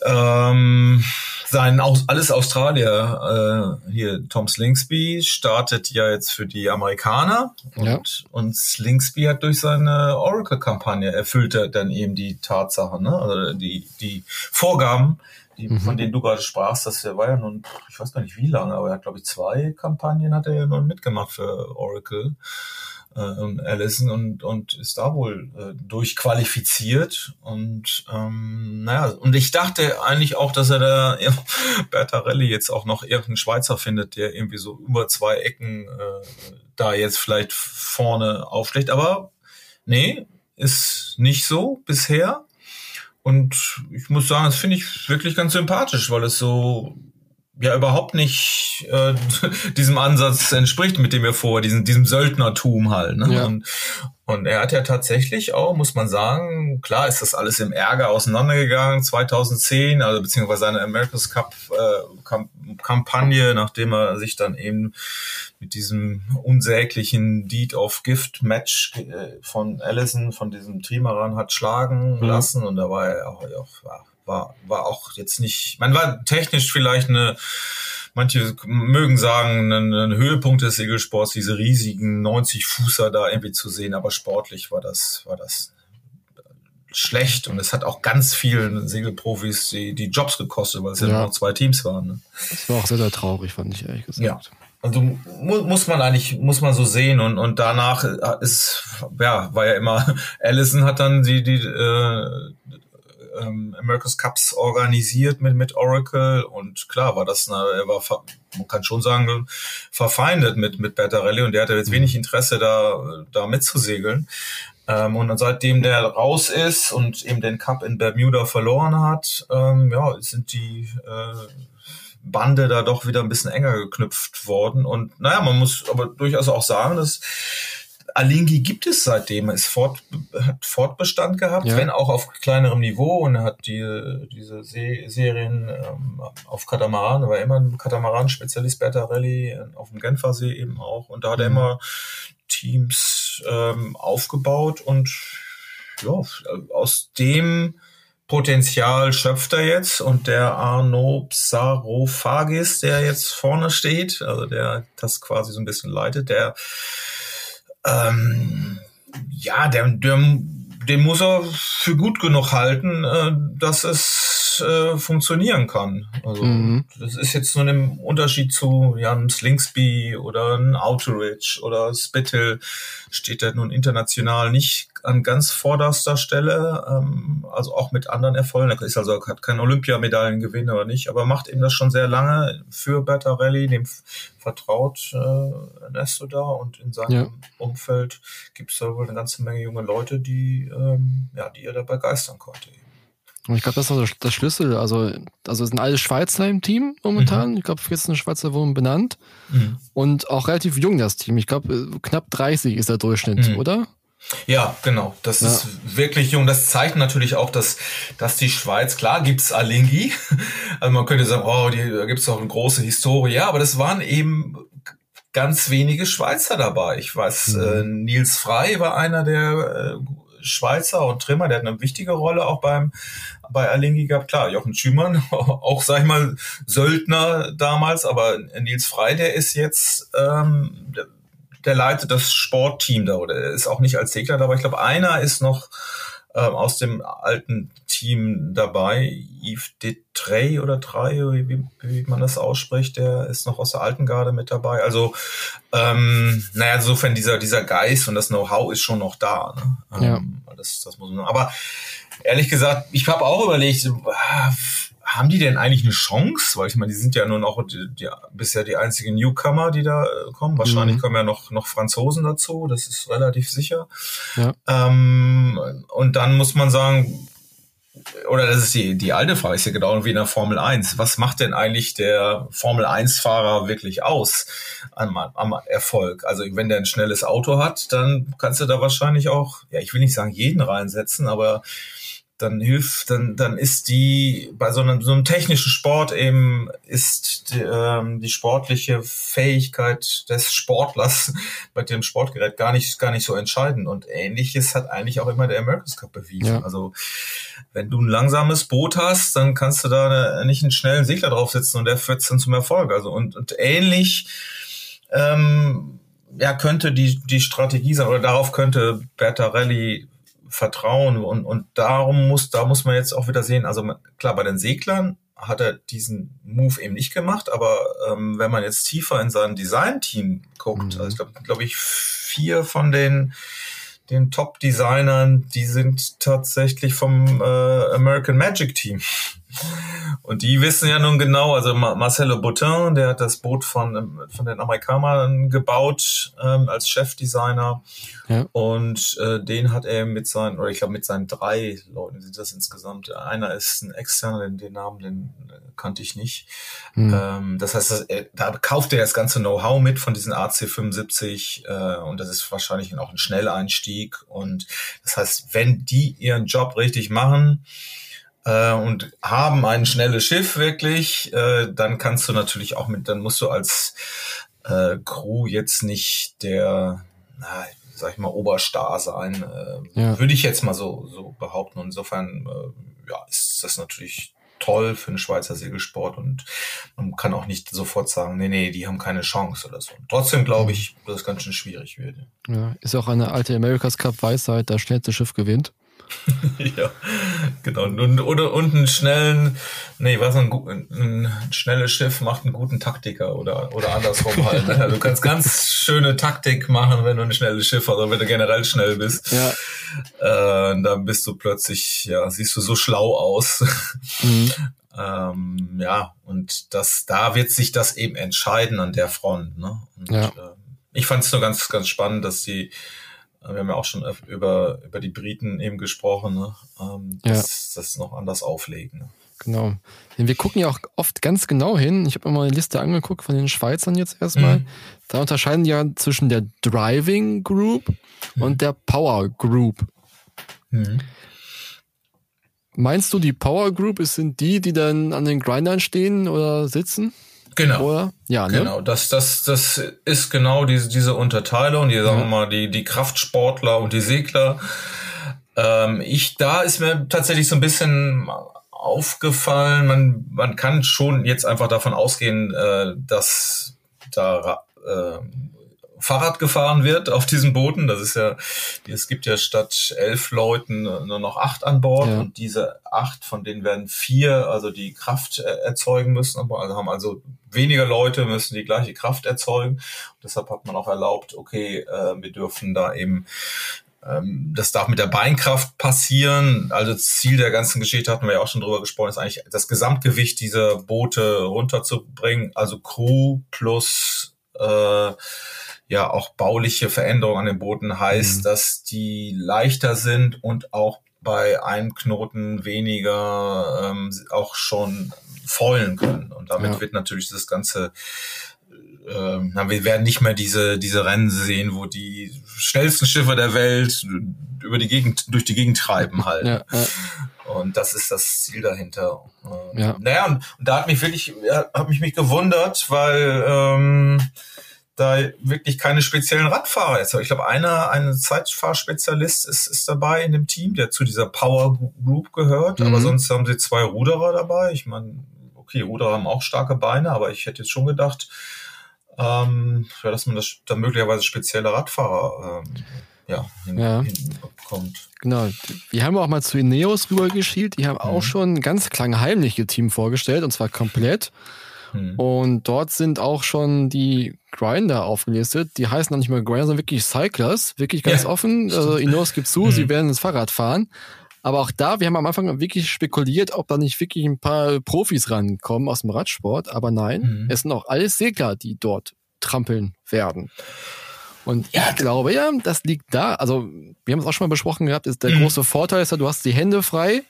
ähm, sein aus, alles Australier äh, hier Tom Slingsby startet ja jetzt für die Amerikaner und, ja. und Slingsby hat durch seine Oracle-Kampagne erfüllt er dann eben die Tatsache, ne? also die die Vorgaben, die, mhm. von denen du gerade sprachst, das war ja nun, ich weiß gar nicht wie lange, aber er hat, glaube ich, zwei Kampagnen hat er ja nun mitgemacht für Oracle äh, und Allison und, und ist da wohl äh, durchqualifiziert. Und ähm, naja, und ich dachte eigentlich auch, dass er da ja, Bertarelli jetzt auch noch irgendeinen Schweizer findet, der irgendwie so über zwei Ecken äh, da jetzt vielleicht vorne aufschlägt. Aber nee, ist nicht so bisher. Und ich muss sagen, das finde ich wirklich ganz sympathisch, weil es so ja überhaupt nicht äh, diesem Ansatz entspricht, mit dem wir vor diesem, diesem Söldnertum halt. Ne? Ja. Und, und er hat ja tatsächlich auch, muss man sagen, klar ist das alles im Ärger auseinandergegangen, 2010, also beziehungsweise seine America's Cup äh, Kampagne, nachdem er sich dann eben mit diesem unsäglichen Deed of Gift Match äh, von Allison, von diesem Trimaran hat schlagen mhm. lassen und da war er auch, war, war, war auch jetzt nicht, man war technisch vielleicht eine, manche mögen sagen, ein, ein Höhepunkt des Segelsports, diese riesigen 90 Fußer da irgendwie zu sehen, aber sportlich war das, war das schlecht und es hat auch ganz vielen Segelprofis die, die Jobs gekostet, weil es ja, ja nur noch zwei Teams waren. Ne? Das war auch sehr, sehr traurig, fand ich ehrlich gesagt. Ja. also mu muss man eigentlich, muss man so sehen und, und danach ist, ja, war ja immer, Allison hat dann die, die äh, ähm, America's Cups organisiert mit, mit Oracle und klar war das, eine, er war, man kann schon sagen, verfeindet mit, mit Bertarelli und der hatte jetzt mhm. wenig Interesse da, da mitzusegeln. Ähm, und seitdem der raus ist und eben den Cup in Bermuda verloren hat, ähm, ja, sind die äh, Bande da doch wieder ein bisschen enger geknüpft worden. Und naja, man muss aber durchaus auch sagen, dass Alingi gibt es seitdem, ist fort, hat Fortbestand gehabt, ja. wenn auch auf kleinerem Niveau und hat die, diese Se Serien ähm, auf Katamaran, war immer ein Katamaran-Spezialist, Bertarelli, auf dem Genfersee eben auch und da hat er mhm. immer Teams ähm, aufgebaut und ja, aus dem Potenzial schöpft er jetzt und der Arno Psarophagis, der jetzt vorne steht, also der das quasi so ein bisschen leitet, der ähm, ja, der, der, den muss er für gut genug halten, äh, dass es äh, funktionieren kann. Also mhm. das ist jetzt nur ein Unterschied zu ja, einem Slingsby oder einem Outeridge oder Spittle steht er nun international nicht an ganz vorderster Stelle, ähm, also auch mit anderen Erfolgen. Er ist also hat keinen Olympiamedaillengewinn oder nicht, aber macht eben das schon sehr lange für Bertarelli, dem vertraut äh, Ernesto da und in seinem ja. Umfeld gibt es da wohl eine ganze Menge junge Leute, die ähm, ja, die er da begeistern konnte. Und ich glaube, das ist auch der Schlüssel. Also, also sind alle Schweizer im Team momentan. Mhm. Ich glaube, 14 Schweizer wurden benannt. Mhm. Und auch relativ jung das Team. Ich glaube, knapp 30 ist der Durchschnitt, mhm. oder? Ja, genau. Das ja. ist wirklich jung. Das zeigt natürlich auch, dass, dass die Schweiz, klar gibt's Alingi. Also man könnte sagen, oh, die, da gibt's auch eine große Historie. Ja, aber das waren eben ganz wenige Schweizer dabei. Ich weiß, mhm. äh, Nils Frei war einer der äh, Schweizer und Trimmer, der hat eine wichtige Rolle auch beim bei Alingi gehabt. Klar, Jochen Schümann, auch sag ich mal Söldner damals, aber Nils Frei, der ist jetzt ähm, der leitet das Sportteam da oder ist auch nicht als Segler dabei. Ich glaube, einer ist noch ähm, aus dem alten Team dabei, Yves Detrey oder Trey, wie, wie man das ausspricht, der ist noch aus der alten Garde mit dabei. Also, ähm, naja, insofern dieser, dieser Geist und das Know-how ist schon noch da. Ne? Ähm, ja. das, das muss man, aber ehrlich gesagt, ich habe auch überlegt, haben die denn eigentlich eine Chance? Weil ich meine, die sind ja nur noch die, die, bisher die einzigen Newcomer, die da äh, kommen. Wahrscheinlich mhm. kommen ja noch, noch Franzosen dazu, das ist relativ sicher. Ja. Ähm, und dann muss man sagen, oder das ist die, die alte Frage, ist ja genau wie in der Formel 1. Was macht denn eigentlich der Formel 1-Fahrer wirklich aus am, am Erfolg? Also wenn der ein schnelles Auto hat, dann kannst du da wahrscheinlich auch, ja, ich will nicht sagen jeden reinsetzen, aber dann hilft, dann, dann ist die, bei so einem, so einem technischen Sport eben, ist die, ähm, die sportliche Fähigkeit des Sportlers bei dem Sportgerät gar nicht, gar nicht so entscheidend. Und ähnliches hat eigentlich auch immer der America's Cup bewiesen. Ja. Also, wenn du ein langsames Boot hast, dann kannst du da nicht einen schnellen Segler draufsetzen und der führt dann zum Erfolg. Also, und, und ähnlich, ähm, ja, könnte die, die Strategie sein, oder darauf könnte Bertarelli Vertrauen und, und darum muss, da muss man jetzt auch wieder sehen, also klar, bei den Seglern hat er diesen Move eben nicht gemacht, aber ähm, wenn man jetzt tiefer in sein Design-Team guckt, mhm. also ich glaube, glaub ich, vier von den den Top-Designern, die sind tatsächlich vom äh, American Magic Team. Und die wissen ja nun genau, also Marcelo Boutin, der hat das Boot von, von den Amerikanern gebaut ähm, als Chefdesigner. Ja. Und äh, den hat er mit seinen, oder ich glaube mit seinen drei Leuten sind das insgesamt. Einer ist ein externer, den, den Namen, den äh, kannte ich nicht. Mhm. Ähm, das heißt, er, da kauft er das ganze Know-how mit von diesen AC75 äh, und das ist wahrscheinlich auch ein Schnelleinstieg. Und das heißt, wenn die ihren Job richtig machen, äh, und haben ein schnelles Schiff wirklich, äh, dann kannst du natürlich auch mit, dann musst du als äh, Crew jetzt nicht der, na, sag ich mal, Oberstar sein. Äh, ja. Würde ich jetzt mal so, so behaupten. Und insofern äh, ja, ist das natürlich toll für den Schweizer Segelsport und man kann auch nicht sofort sagen, nee, nee, die haben keine Chance oder so. Trotzdem glaube mhm. ich, dass es ganz schön schwierig wird. Ja, ist auch eine alte America's Cup Weisheit, das schnellste Schiff gewinnt. ja, genau. Und, oder, und einen schnellen, nee, was ein, ein, schnelles Schiff macht einen guten Taktiker oder, oder andersrum halt. Ne? Also du kannst ganz schöne Taktik machen, wenn du ein schnelles Schiff hast oder wenn du generell schnell bist. Ja. Äh, dann bist du plötzlich, ja, siehst du so schlau aus. Mhm. ähm, ja, und das, da wird sich das eben entscheiden an der Front. Ne? Und, ja. äh, ich fand es nur ganz, ganz spannend, dass die wir haben ja auch schon über, über die Briten eben gesprochen, ne? ähm, dass ja. das noch anders auflegen. Ne? Genau. Denn wir gucken ja auch oft ganz genau hin. Ich habe mir mal eine Liste angeguckt von den Schweizern jetzt erstmal. Mhm. Da unterscheiden die ja zwischen der Driving Group mhm. und der Power Group. Mhm. Meinst du, die Power Group sind die, die dann an den Grindern stehen oder sitzen? Genau. Oder? Ja, ne? Genau, das, das, das ist genau diese, diese Unterteilung, die, sagen wir mal, die, die Kraftsportler und die Segler. Ähm, ich, da ist mir tatsächlich so ein bisschen aufgefallen, man, man kann schon jetzt einfach davon ausgehen, äh, dass da äh, Fahrrad gefahren wird auf diesen Booten. Das ist ja, es gibt ja statt elf Leuten nur noch acht an Bord ja. und diese acht, von denen werden vier also die Kraft äh, erzeugen müssen, also haben also weniger Leute müssen die gleiche Kraft erzeugen. Und deshalb hat man auch erlaubt, okay, äh, wir dürfen da eben ähm, das darf mit der Beinkraft passieren. Also Ziel der ganzen Geschichte hatten wir ja auch schon drüber gesprochen, ist eigentlich das Gesamtgewicht dieser Boote runterzubringen. Also Crew plus äh, ja auch bauliche Veränderungen an den Booten heißt, mhm. dass die leichter sind und auch bei einem Knoten weniger ähm, auch schon faulen können. Und damit ja. wird natürlich das ganze äh, wir werden nicht mehr diese diese Rennen sehen, wo die schnellsten Schiffe der Welt über die Gegend durch die Gegend treiben halt. Ja, ja. Und das ist das Ziel dahinter. Äh, ja. Naja, und, und da hat mich wirklich, hat mich mich gewundert, weil ähm, da wirklich keine speziellen Radfahrer jetzt. Ich glaube, einer, ein Zeitfahrspezialist ist, ist dabei in dem Team, der zu dieser Power Group gehört. Mhm. Aber sonst haben sie zwei Ruderer dabei. Ich meine, okay, Ruderer haben auch starke Beine, aber ich hätte jetzt schon gedacht, ähm, ja, dass man das da möglicherweise spezielle Radfahrer ähm, ja, hin, ja. hinbekommt. Genau. Wir haben auch mal zu Ineos rübergeschielt. Die haben mhm. auch schon ein ganz klein heimliche Team vorgestellt, und zwar komplett. Hm. Und dort sind auch schon die Grinder aufgelistet. Die heißen noch nicht mal Grinder, sondern wirklich Cyclers. Wirklich ganz ja, offen. Also Ineos gibt zu, hm. sie werden ins Fahrrad fahren. Aber auch da, wir haben am Anfang wirklich spekuliert, ob da nicht wirklich ein paar Profis rankommen aus dem Radsport. Aber nein, hm. es sind auch alles Segler, die dort trampeln werden. Und ja. ich glaube ja, das liegt da. Also, wir haben es auch schon mal besprochen gehabt, ist der mhm. große Vorteil ist ja, du hast die Hände frei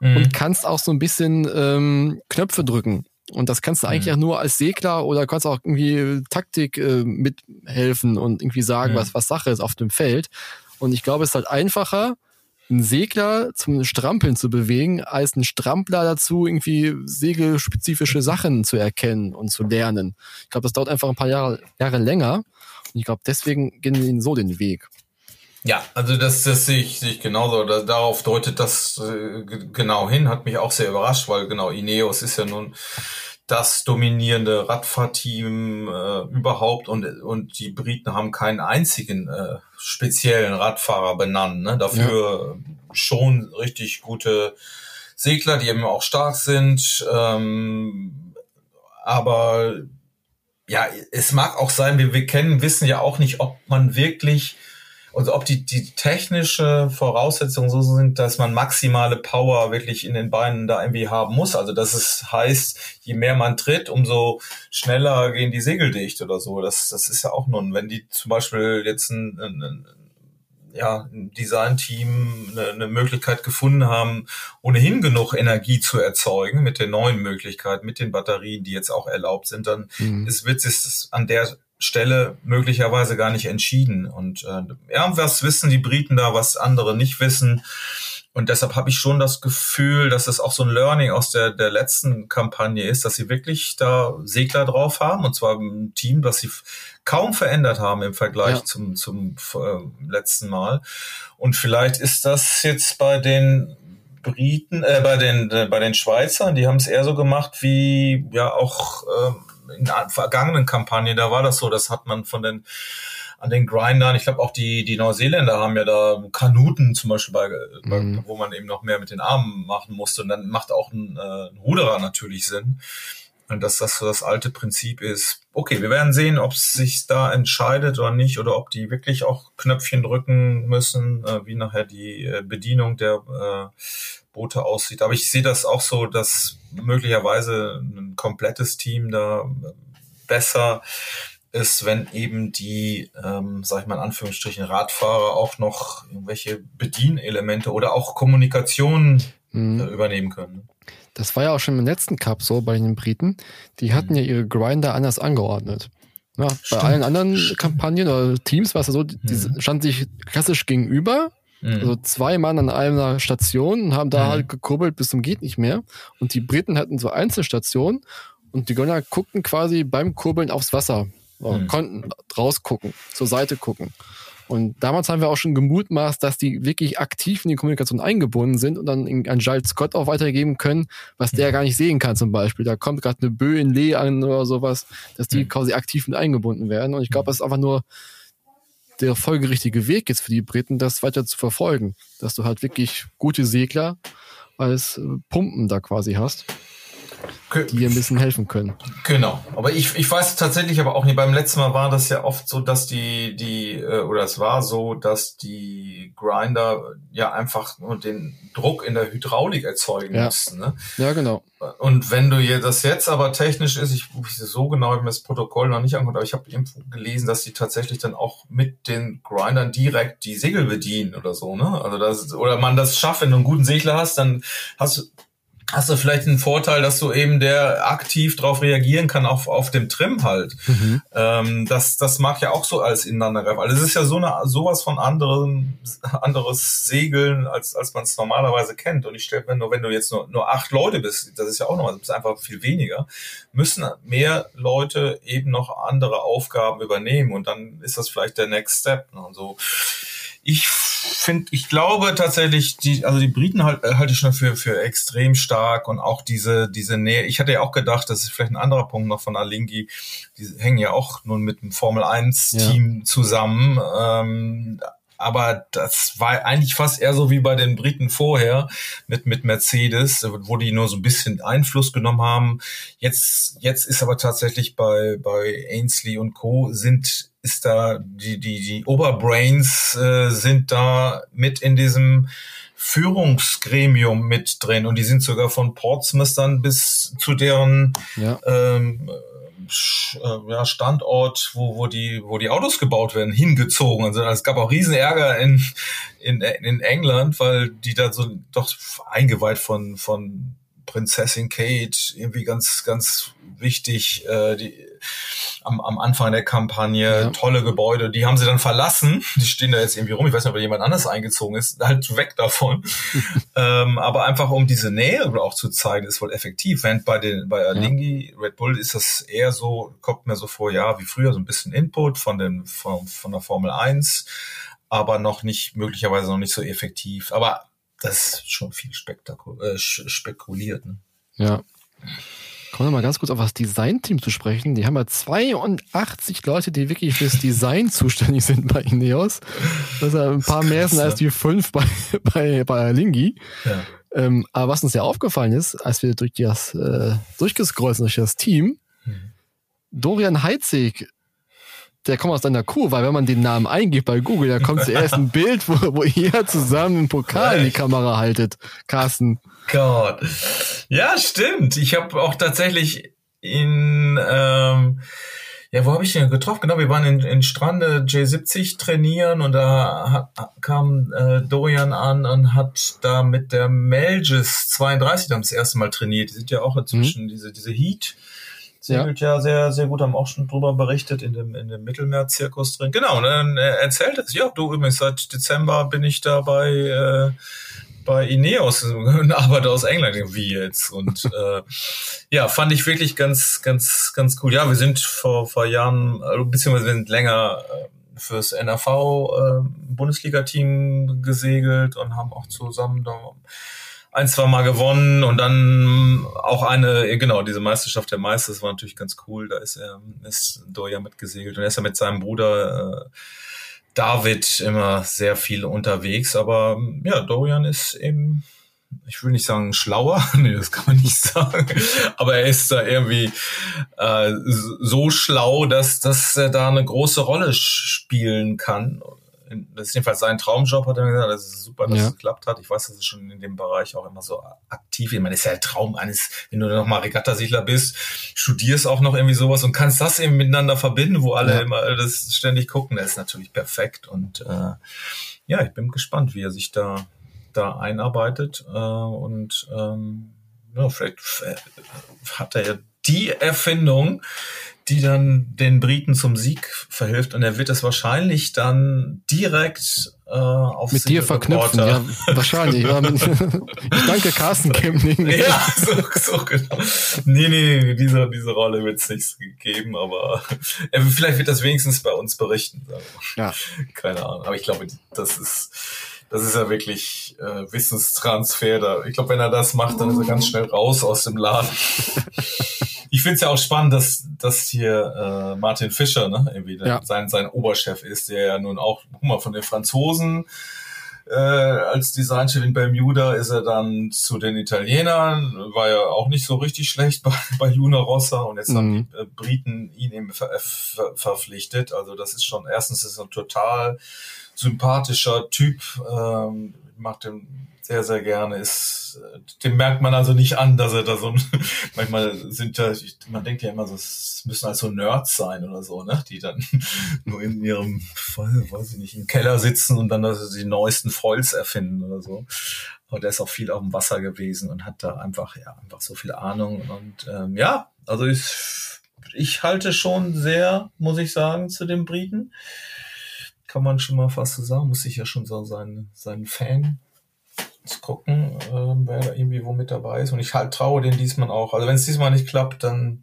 mhm. und kannst auch so ein bisschen ähm, Knöpfe drücken. Und das kannst du eigentlich mhm. auch nur als Segler oder kannst auch irgendwie Taktik äh, mithelfen und irgendwie sagen, mhm. was, was Sache ist auf dem Feld. Und ich glaube, es ist halt einfacher, einen Segler zum Strampeln zu bewegen, als einen Strampler dazu, irgendwie segelspezifische Sachen zu erkennen und zu lernen. Ich glaube, das dauert einfach ein paar Jahre, Jahre länger. Und ich glaube, deswegen gehen wir so den Weg. Ja, also das, das sehe ich, sehe ich genauso. Da, darauf deutet das äh, genau hin, hat mich auch sehr überrascht, weil genau Ineos ist ja nun das dominierende Radfahrteam äh, überhaupt und, und die Briten haben keinen einzigen äh, speziellen Radfahrer benannt. Ne? Dafür ja. schon richtig gute Segler, die eben auch stark sind. Ähm, aber ja, es mag auch sein, wir, wir kennen, wissen ja auch nicht, ob man wirklich und ob die, die technische Voraussetzungen so sind, dass man maximale Power wirklich in den Beinen da irgendwie haben muss. Also dass es heißt, je mehr man tritt, umso schneller gehen die Segel dicht oder so. Das, das ist ja auch nun, wenn die zum Beispiel jetzt ein, ein, ja, ein Design-Team eine, eine Möglichkeit gefunden haben, ohnehin genug Energie zu erzeugen mit den neuen Möglichkeiten, mit den Batterien, die jetzt auch erlaubt sind, dann mhm. ist, wird es an der Stelle möglicherweise gar nicht entschieden. Und äh, ja, was wissen die Briten da, was andere nicht wissen. Und deshalb habe ich schon das Gefühl, dass es auch so ein Learning aus der, der letzten Kampagne ist, dass sie wirklich da Segler drauf haben, und zwar ein Team, das sie kaum verändert haben im Vergleich ja. zum, zum äh, letzten Mal. Und vielleicht ist das jetzt bei den Briten, äh, bei den, äh, bei den Schweizern, die haben es eher so gemacht wie ja auch äh, in vergangenen Kampagnen, da war das so, das hat man von den an den Grindern. Ich glaube auch die, die Neuseeländer haben ja da Kanuten zum Beispiel, bei, mhm. wo man eben noch mehr mit den Armen machen musste. Und dann macht auch ein, äh, ein Ruderer natürlich Sinn. Und dass das so das alte Prinzip ist. Okay, wir werden sehen, ob es sich da entscheidet oder nicht, oder ob die wirklich auch Knöpfchen drücken müssen, äh, wie nachher die äh, Bedienung der äh, Boote aussieht. Aber ich sehe das auch so, dass möglicherweise ein komplettes Team da besser ist, wenn eben die, ähm, sag ich mal in Anführungsstrichen, Radfahrer auch noch irgendwelche Bedienelemente oder auch Kommunikation mhm. äh, übernehmen können. Das war ja auch schon im letzten Cup so bei den Briten. Die hatten mhm. ja ihre Grinder anders angeordnet. Ja, bei allen anderen Kampagnen oder Teams war es ja so, die mhm. standen sich klassisch gegenüber. Mhm. Also zwei Mann an einer Station und haben da mhm. halt gekurbelt bis zum geht nicht mehr. Und die Briten hatten so Einzelstationen und die Gönner guckten quasi beim Kurbeln aufs Wasser. Mhm. Konnten rausgucken, zur Seite gucken. Und damals haben wir auch schon gemutmaßt, dass die wirklich aktiv in die Kommunikation eingebunden sind und dann an Giles Scott auch weitergeben können, was der mhm. gar nicht sehen kann zum Beispiel. Da kommt gerade eine Bö in Lee an oder sowas, dass die mhm. quasi aktiv mit eingebunden werden. Und ich glaube, das ist einfach nur der folgerichtige Weg jetzt für die Briten, das weiter zu verfolgen. Dass du halt wirklich gute Segler als Pumpen da quasi hast die ihr ein bisschen helfen können. Genau. Aber ich, ich weiß tatsächlich aber auch nicht, beim letzten Mal war das ja oft so, dass die, die, äh, oder es war so, dass die Grinder ja einfach nur den Druck in der Hydraulik erzeugen ja. mussten. Ne? Ja, genau. Und wenn du das jetzt aber technisch ist, ich, so genau habe mir das Protokoll noch nicht angeguckt, aber ich habe irgendwo gelesen, dass die tatsächlich dann auch mit den Grindern direkt die Segel bedienen oder so, ne? Also das, oder man das schafft, wenn du einen guten Segler hast, dann hast du hast du vielleicht einen Vorteil, dass du eben der aktiv darauf reagieren kann auf, auf dem Trim halt. Mhm. Ähm, das, das mag ja auch so alles ineinander greifen. Also es ist ja so eine sowas von anderen anderes Segeln, als, als man es normalerweise kennt. Und ich stelle mir nur, wenn du jetzt nur, nur acht Leute bist, das ist ja auch noch, das ist einfach viel weniger, müssen mehr Leute eben noch andere Aufgaben übernehmen. Und dann ist das vielleicht der Next Step. Ne? Und so ich finde, ich glaube tatsächlich, die, also die Briten halt, äh, halte ich schon für, für extrem stark und auch diese, diese Nähe. Ich hatte ja auch gedacht, das ist vielleicht ein anderer Punkt noch von Alingi. Die hängen ja auch nun mit dem Formel 1 Team ja. zusammen. Ähm, aber das war eigentlich fast eher so wie bei den Briten vorher mit, mit Mercedes, wo die nur so ein bisschen Einfluss genommen haben. Jetzt, jetzt ist aber tatsächlich bei, bei Ainsley und Co. sind ist da, die, die, die Oberbrains äh, sind da mit in diesem Führungsgremium mit drin und die sind sogar von Portsmouth dann bis zu deren ja. ähm, äh, ja, Standort, wo, wo, die, wo die Autos gebaut werden, hingezogen. Also es gab auch riesen Ärger in, in, in England, weil die da so doch eingeweiht von, von Prinzessin Kate, irgendwie ganz, ganz wichtig, äh, die, am, am Anfang der Kampagne, ja. tolle Gebäude, die haben sie dann verlassen, die stehen da jetzt irgendwie rum, ich weiß nicht, ob jemand anders eingezogen ist, halt weg davon. ähm, aber einfach um diese Nähe auch zu zeigen, ist wohl effektiv. Während bei den bei Alingi, ja. Red Bull ist das eher so, kommt mir so vor, ja, wie früher, so ein bisschen Input von den von, von der Formel 1, aber noch nicht, möglicherweise noch nicht so effektiv. Aber das ist schon viel spektakul äh, spekuliert. Ne? Ja. Kommen wir mal ganz kurz auf das Design-Team zu sprechen. Die haben ja 82 Leute, die wirklich fürs Design zuständig sind bei Ineos. Das ist ja ein paar mehr sind als die fünf bei, bei, bei Lingi. Ja. Ähm, aber was uns ja aufgefallen ist, als wir durch das, äh, durchgescrollt sind durch das Team, hm. Dorian Heitzig der kommt aus deiner Kuh, weil wenn man den Namen eingibt bei Google, da kommt zuerst ein Bild, wo, wo ihr zusammen einen Pokal in die Kamera haltet. Carsten. Gott. Ja, stimmt. Ich habe auch tatsächlich in, ähm, ja, wo habe ich den getroffen? Genau, wir waren in, in Strande J70 trainieren und da hat, kam äh, Dorian an und hat da mit der Melges 32 dann das erste Mal trainiert. Die sind ja auch inzwischen mhm. diese, diese Heat segelt ja. ja sehr, sehr gut, haben auch schon drüber berichtet in dem, in dem Mittelmeerzirkus drin. Genau, und dann äh, erzählt es, ja, du übrigens, seit Dezember bin ich da bei, äh, bei Ineos und arbeite aus England, wie jetzt. Und äh, ja, fand ich wirklich ganz, ganz, ganz cool. Ja, wir sind vor, vor Jahren, also, beziehungsweise wir sind länger äh, fürs NRV äh, Bundesliga-Team gesegelt und haben auch zusammen da ein, zwei Mal gewonnen und dann auch eine, genau, diese Meisterschaft der Meister, das war natürlich ganz cool. Da ist er, ist Doja mitgesegelt und er ist ja mit seinem Bruder äh, David immer sehr viel unterwegs. Aber ja, Dorian ist eben ich will nicht sagen schlauer, nee, das kann man nicht sagen, aber er ist da irgendwie äh, so schlau, dass, dass er da eine große Rolle spielen kann. Das ist jedenfalls sein Traumjob, hat er gesagt. Das ist super, dass ja. es geklappt hat. Ich weiß, dass es schon in dem Bereich auch immer so aktiv ist. Ich meine, das ist ja der Traum eines, wenn du noch mal Regattasiedler bist, studierst auch noch irgendwie sowas und kannst das eben miteinander verbinden, wo alle ja. immer das ständig gucken. Das ist natürlich perfekt. Und äh, ja, ich bin gespannt, wie er sich da da einarbeitet äh, und ähm, ja, vielleicht hat er ja die Erfindung, die dann den Briten zum Sieg verhilft und er wird es wahrscheinlich dann direkt äh, auf mit dir verknüpfen, ja, wahrscheinlich. Ja, mit, ich danke Carsten Kemling. ja, so, so genau. Nee, nee, diese, diese Rolle wird es nicht geben, aber äh, vielleicht wird das wenigstens bei uns berichten. Ja. Keine Ahnung, aber ich glaube, das ist das ist ja wirklich äh, Wissenstransfer. Da. Ich glaube, wenn er das macht, dann ist er ganz schnell raus aus dem Laden. ich finde es ja auch spannend, dass, dass hier äh, Martin Fischer, ne, irgendwie ja. sein, sein Oberchef ist, der ja nun auch, guck mal, von den Franzosen äh, als Designchef in Bermuda ist er dann zu den Italienern, war ja auch nicht so richtig schlecht bei, bei Luna Rossa und jetzt mhm. haben die äh, Briten ihn eben ver, ver, verpflichtet. Also das ist schon, erstens ist er ein total sympathischer Typ, ähm, macht den sehr, sehr gerne. Ist, dem merkt man also nicht an, dass er da so manchmal sind da, man denkt ja immer, das müssen halt so Nerds sein oder so, ne? Die dann nur in ihrem, weiß ich nicht, im Keller sitzen und dann also die neuesten Foils erfinden oder so. Aber der ist auch viel auf dem Wasser gewesen und hat da einfach, ja, einfach so viel Ahnung. Und ähm, ja, also ich, ich halte schon sehr, muss ich sagen, zu den Briten kann man schon mal fast so sagen, muss ich ja schon so seinen, seinen Fan zu gucken, äh, wer da irgendwie wo mit dabei ist. Und ich halt traue den diesmal auch. Also wenn es diesmal nicht klappt, dann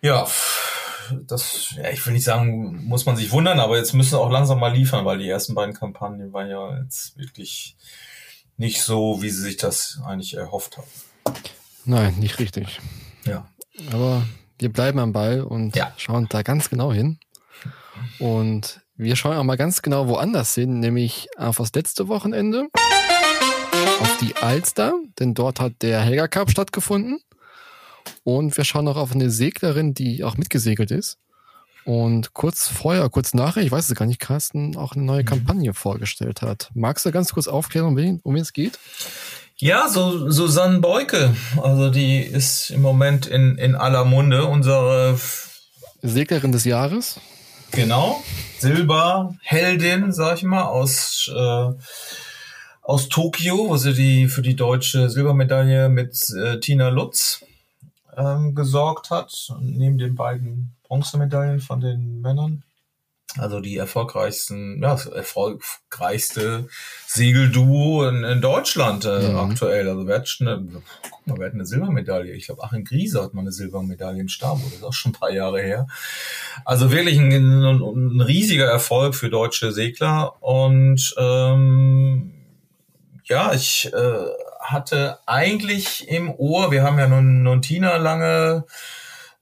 ja, das, ja, ich will nicht sagen, muss man sich wundern, aber jetzt müssen auch langsam mal liefern, weil die ersten beiden Kampagnen waren ja jetzt wirklich nicht so, wie sie sich das eigentlich erhofft haben. Nein, nicht richtig. Ja. Aber wir bleiben am Ball und ja. schauen da ganz genau hin. Und wir schauen auch mal ganz genau woanders hin, nämlich auf das letzte Wochenende, auf die Alster, denn dort hat der Helga Cup stattgefunden. Und wir schauen auch auf eine Seglerin, die auch mitgesegelt ist. Und kurz vorher, kurz nachher, ich weiß es gar nicht, Carsten auch eine neue mhm. Kampagne vorgestellt hat. Magst du ganz kurz aufklären, um wen, um wen es geht? Ja, so Susanne Beuke. Also die ist im Moment in, in aller Munde. Unsere Seglerin des Jahres. Genau. Silberheldin, sag ich mal, aus, äh, aus Tokio, wo sie die für die deutsche Silbermedaille mit äh, Tina Lutz ähm, gesorgt hat, neben den beiden Bronzemedaillen von den Männern. Also die erfolgreichsten, ja, erfolgreichste Segelduo in, in Deutschland äh, mhm. aktuell. Also wer hat eine, guck mal, wer hat eine Silbermedaille? Ich glaube, Achim Griese hat mal eine Silbermedaille im Stabboot. Das ist auch schon ein paar Jahre her. Also wirklich ein, ein, ein riesiger Erfolg für deutsche Segler. Und ähm, ja, ich äh, hatte eigentlich im Ohr, wir haben ja nun, nun Tina lange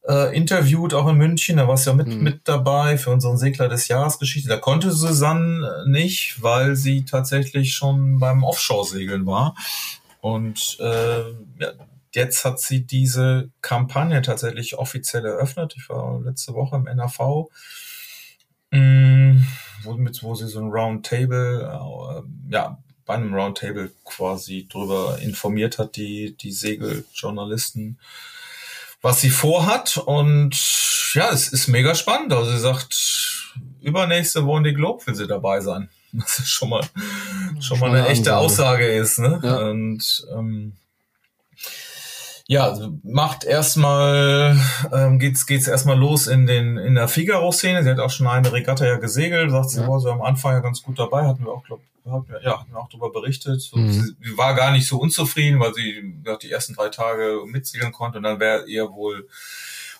äh, interviewt, auch in München. Da warst du ja mit, mhm. mit dabei für unseren Segler des Jahres Geschichte. Da konnte Susanne nicht, weil sie tatsächlich schon beim Offshore-Segeln war. Und äh, ja, jetzt hat sie diese Kampagne tatsächlich offiziell eröffnet. Ich war letzte Woche im NAV, mh, mm, wo, mit, wo sie so ein Roundtable, äh, ja, bei einem Roundtable quasi drüber informiert hat, die, die Segeljournalisten was sie vorhat. Und ja, es ist mega spannend. Also sie sagt, übernächste Woche Globe will sie dabei sein. Was schon mal, schon mal eine echte Aussage ist. Ne? Ja. Und ähm, ja, also macht erstmal, ähm, geht's, geht's erstmal los in den, in der Figaro-Szene. Sie hat auch schon eine Regatta ja gesegelt, sagt sie, ja. war so am Anfang ja ganz gut dabei, hatten wir auch, glaube hatten wir, ja, hatten wir auch darüber berichtet. So, mhm. sie, sie, war gar nicht so unzufrieden, weil sie gesagt, die ersten drei Tage mitsegeln konnte und dann wäre ihr wohl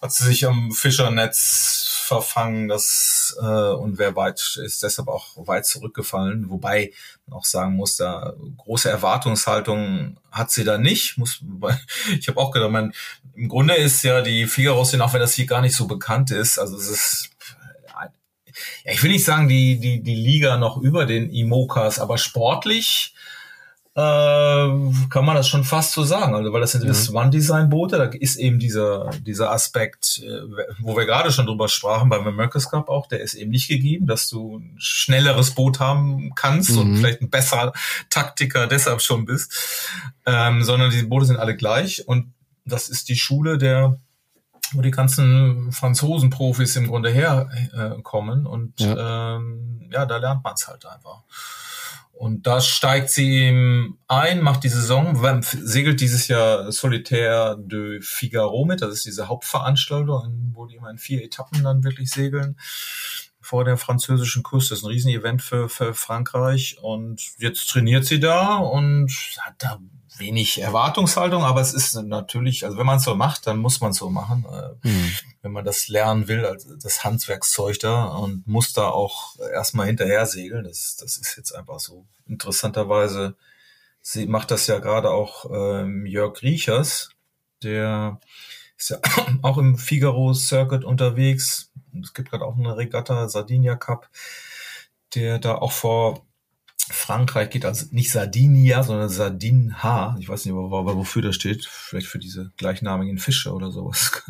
hat sie sich am Fischernetz verfangen, das äh, und wer weit ist deshalb auch weit zurückgefallen. Wobei man auch sagen muss, da große Erwartungshaltung hat sie da nicht. Muss, ich habe auch gedacht, man, im Grunde ist ja die Figaros, auch wenn das hier gar nicht so bekannt ist, also es ist ja, ich will nicht sagen, die, die, die Liga noch über den Imokas, aber sportlich äh, kann man das schon fast so sagen. Also, weil das sind mhm. One-Design-Boote, da ist eben dieser, dieser Aspekt, äh, wo wir gerade schon drüber sprachen, beim America's Cup auch, der ist eben nicht gegeben, dass du ein schnelleres Boot haben kannst mhm. und vielleicht ein besserer Taktiker deshalb schon bist, ähm, sondern die Boote sind alle gleich und das ist die Schule der wo die ganzen Franzosen-Profis im Grunde herkommen äh, und ja. Ähm, ja, da lernt man es halt einfach. Und da steigt sie ihm ein, macht die Saison, segelt dieses Jahr Solitaire de Figaro mit. Das ist diese Hauptveranstaltung, wo die immer in vier Etappen dann wirklich segeln vor der französischen Küste. Das ist ein Riesenevent für, für Frankreich. Und jetzt trainiert sie da und hat da wenig Erwartungshaltung, aber es ist natürlich, also wenn man es so macht, dann muss man es so machen. Mhm. Wenn man das lernen will, also das Handwerkszeug da und muss da auch erstmal hinterher segeln. Das, das ist jetzt einfach so. Interessanterweise sie macht das ja gerade auch ähm, Jörg Riechers, der ist ja auch im Figaro Circuit unterwegs. Es gibt gerade auch eine Regatta Sardinia Cup, der da auch vor Frankreich geht also nicht Sardinia, sondern Sardinha. Ich weiß nicht, wofür das steht. Vielleicht für diese gleichnamigen Fische oder sowas.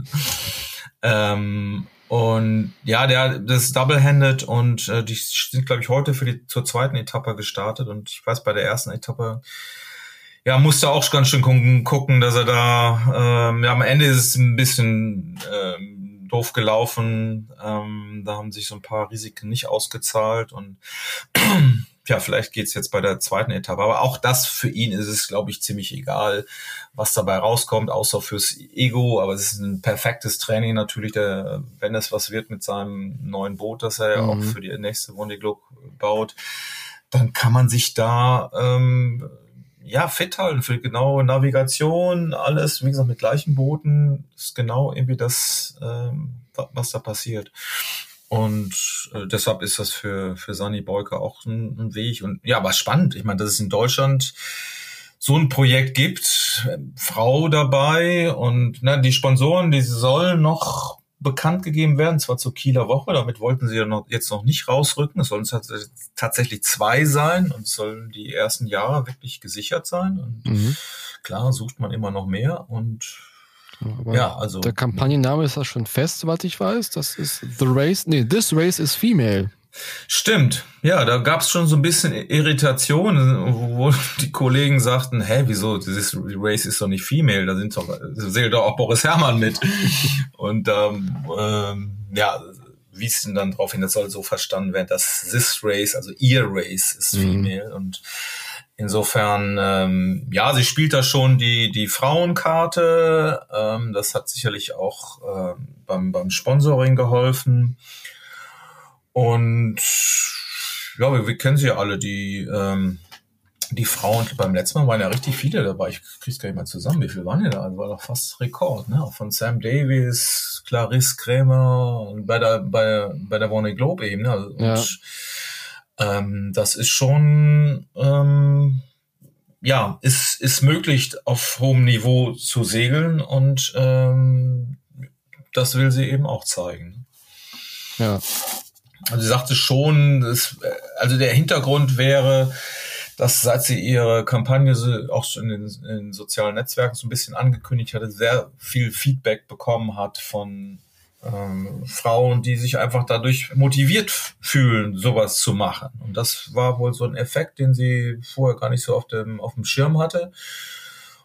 ähm, und ja, der das ist double-handed und äh, die sind, glaube ich, heute für die zur zweiten Etappe gestartet. Und ich weiß, bei der ersten Etappe ja, musste auch ganz schön gucken, gucken dass er da, ähm, ja, am Ende ist es ein bisschen ähm, doof gelaufen. Ähm, da haben sich so ein paar Risiken nicht ausgezahlt und ja, vielleicht geht's jetzt bei der zweiten Etappe. Aber auch das für ihn ist es, glaube ich, ziemlich egal, was dabei rauskommt, außer fürs Ego. Aber es ist ein perfektes Training natürlich, der, wenn es was wird mit seinem neuen Boot, das er ja mhm. auch für die nächste Globe baut, dann kann man sich da ähm, ja fit halten für genaue Navigation, alles, wie gesagt, mit gleichen Booten ist genau irgendwie das, ähm, was da passiert. Und äh, deshalb ist das für, für Sunny Beuke auch ein, ein Weg. Und ja, aber spannend. Ich meine, dass es in Deutschland so ein Projekt gibt, Frau dabei und na, die Sponsoren, die sollen noch bekannt gegeben werden, zwar zur Kieler Woche, damit wollten sie ja noch, jetzt noch nicht rausrücken. Es sollen tatsächlich zwei sein und sollen die ersten Jahre wirklich gesichert sein. Und mhm. klar sucht man immer noch mehr und aber ja, also. Der Kampagnenname ist ja schon fest, soweit ich weiß. Das ist The Race. Nee, This Race is Female. Stimmt, ja, da gab es schon so ein bisschen Irritation, wo die Kollegen sagten, hä, wieso, dieses Race ist doch nicht female, da sind doch, zählt doch auch Boris Herrmann mit. Und ähm, ähm, ja, wies dann darauf hin, das soll so verstanden werden, dass this Race, also ihr Race ist mhm. female. Mhm. Und Insofern, ähm, ja, sie spielt da schon die, die Frauenkarte. Ähm, das hat sicherlich auch äh, beim, beim Sponsoring geholfen. Und ja, wir, wir kennen sie ja alle, die, ähm, die Frauen. Beim letzten Mal waren ja richtig viele dabei. Ich krieg's gar nicht mal zusammen. Wie viele waren denn da? Das war doch fast Rekord, ne? Auch von Sam Davis, Clarisse Krämer und bei der, bei, bei der Warner Globe eben, ne? Also, ja. Ähm, das ist schon, ähm, ja, ist, ist möglich, auf hohem Niveau zu segeln und ähm, das will sie eben auch zeigen. Ja. Also sie sagte schon, dass, also der Hintergrund wäre, dass seit sie ihre Kampagne auch schon in den, in den sozialen Netzwerken so ein bisschen angekündigt hatte, sehr viel Feedback bekommen hat von ähm, Frauen, die sich einfach dadurch motiviert fühlen, sowas zu machen. Und das war wohl so ein Effekt, den sie vorher gar nicht so auf dem, auf dem Schirm hatte.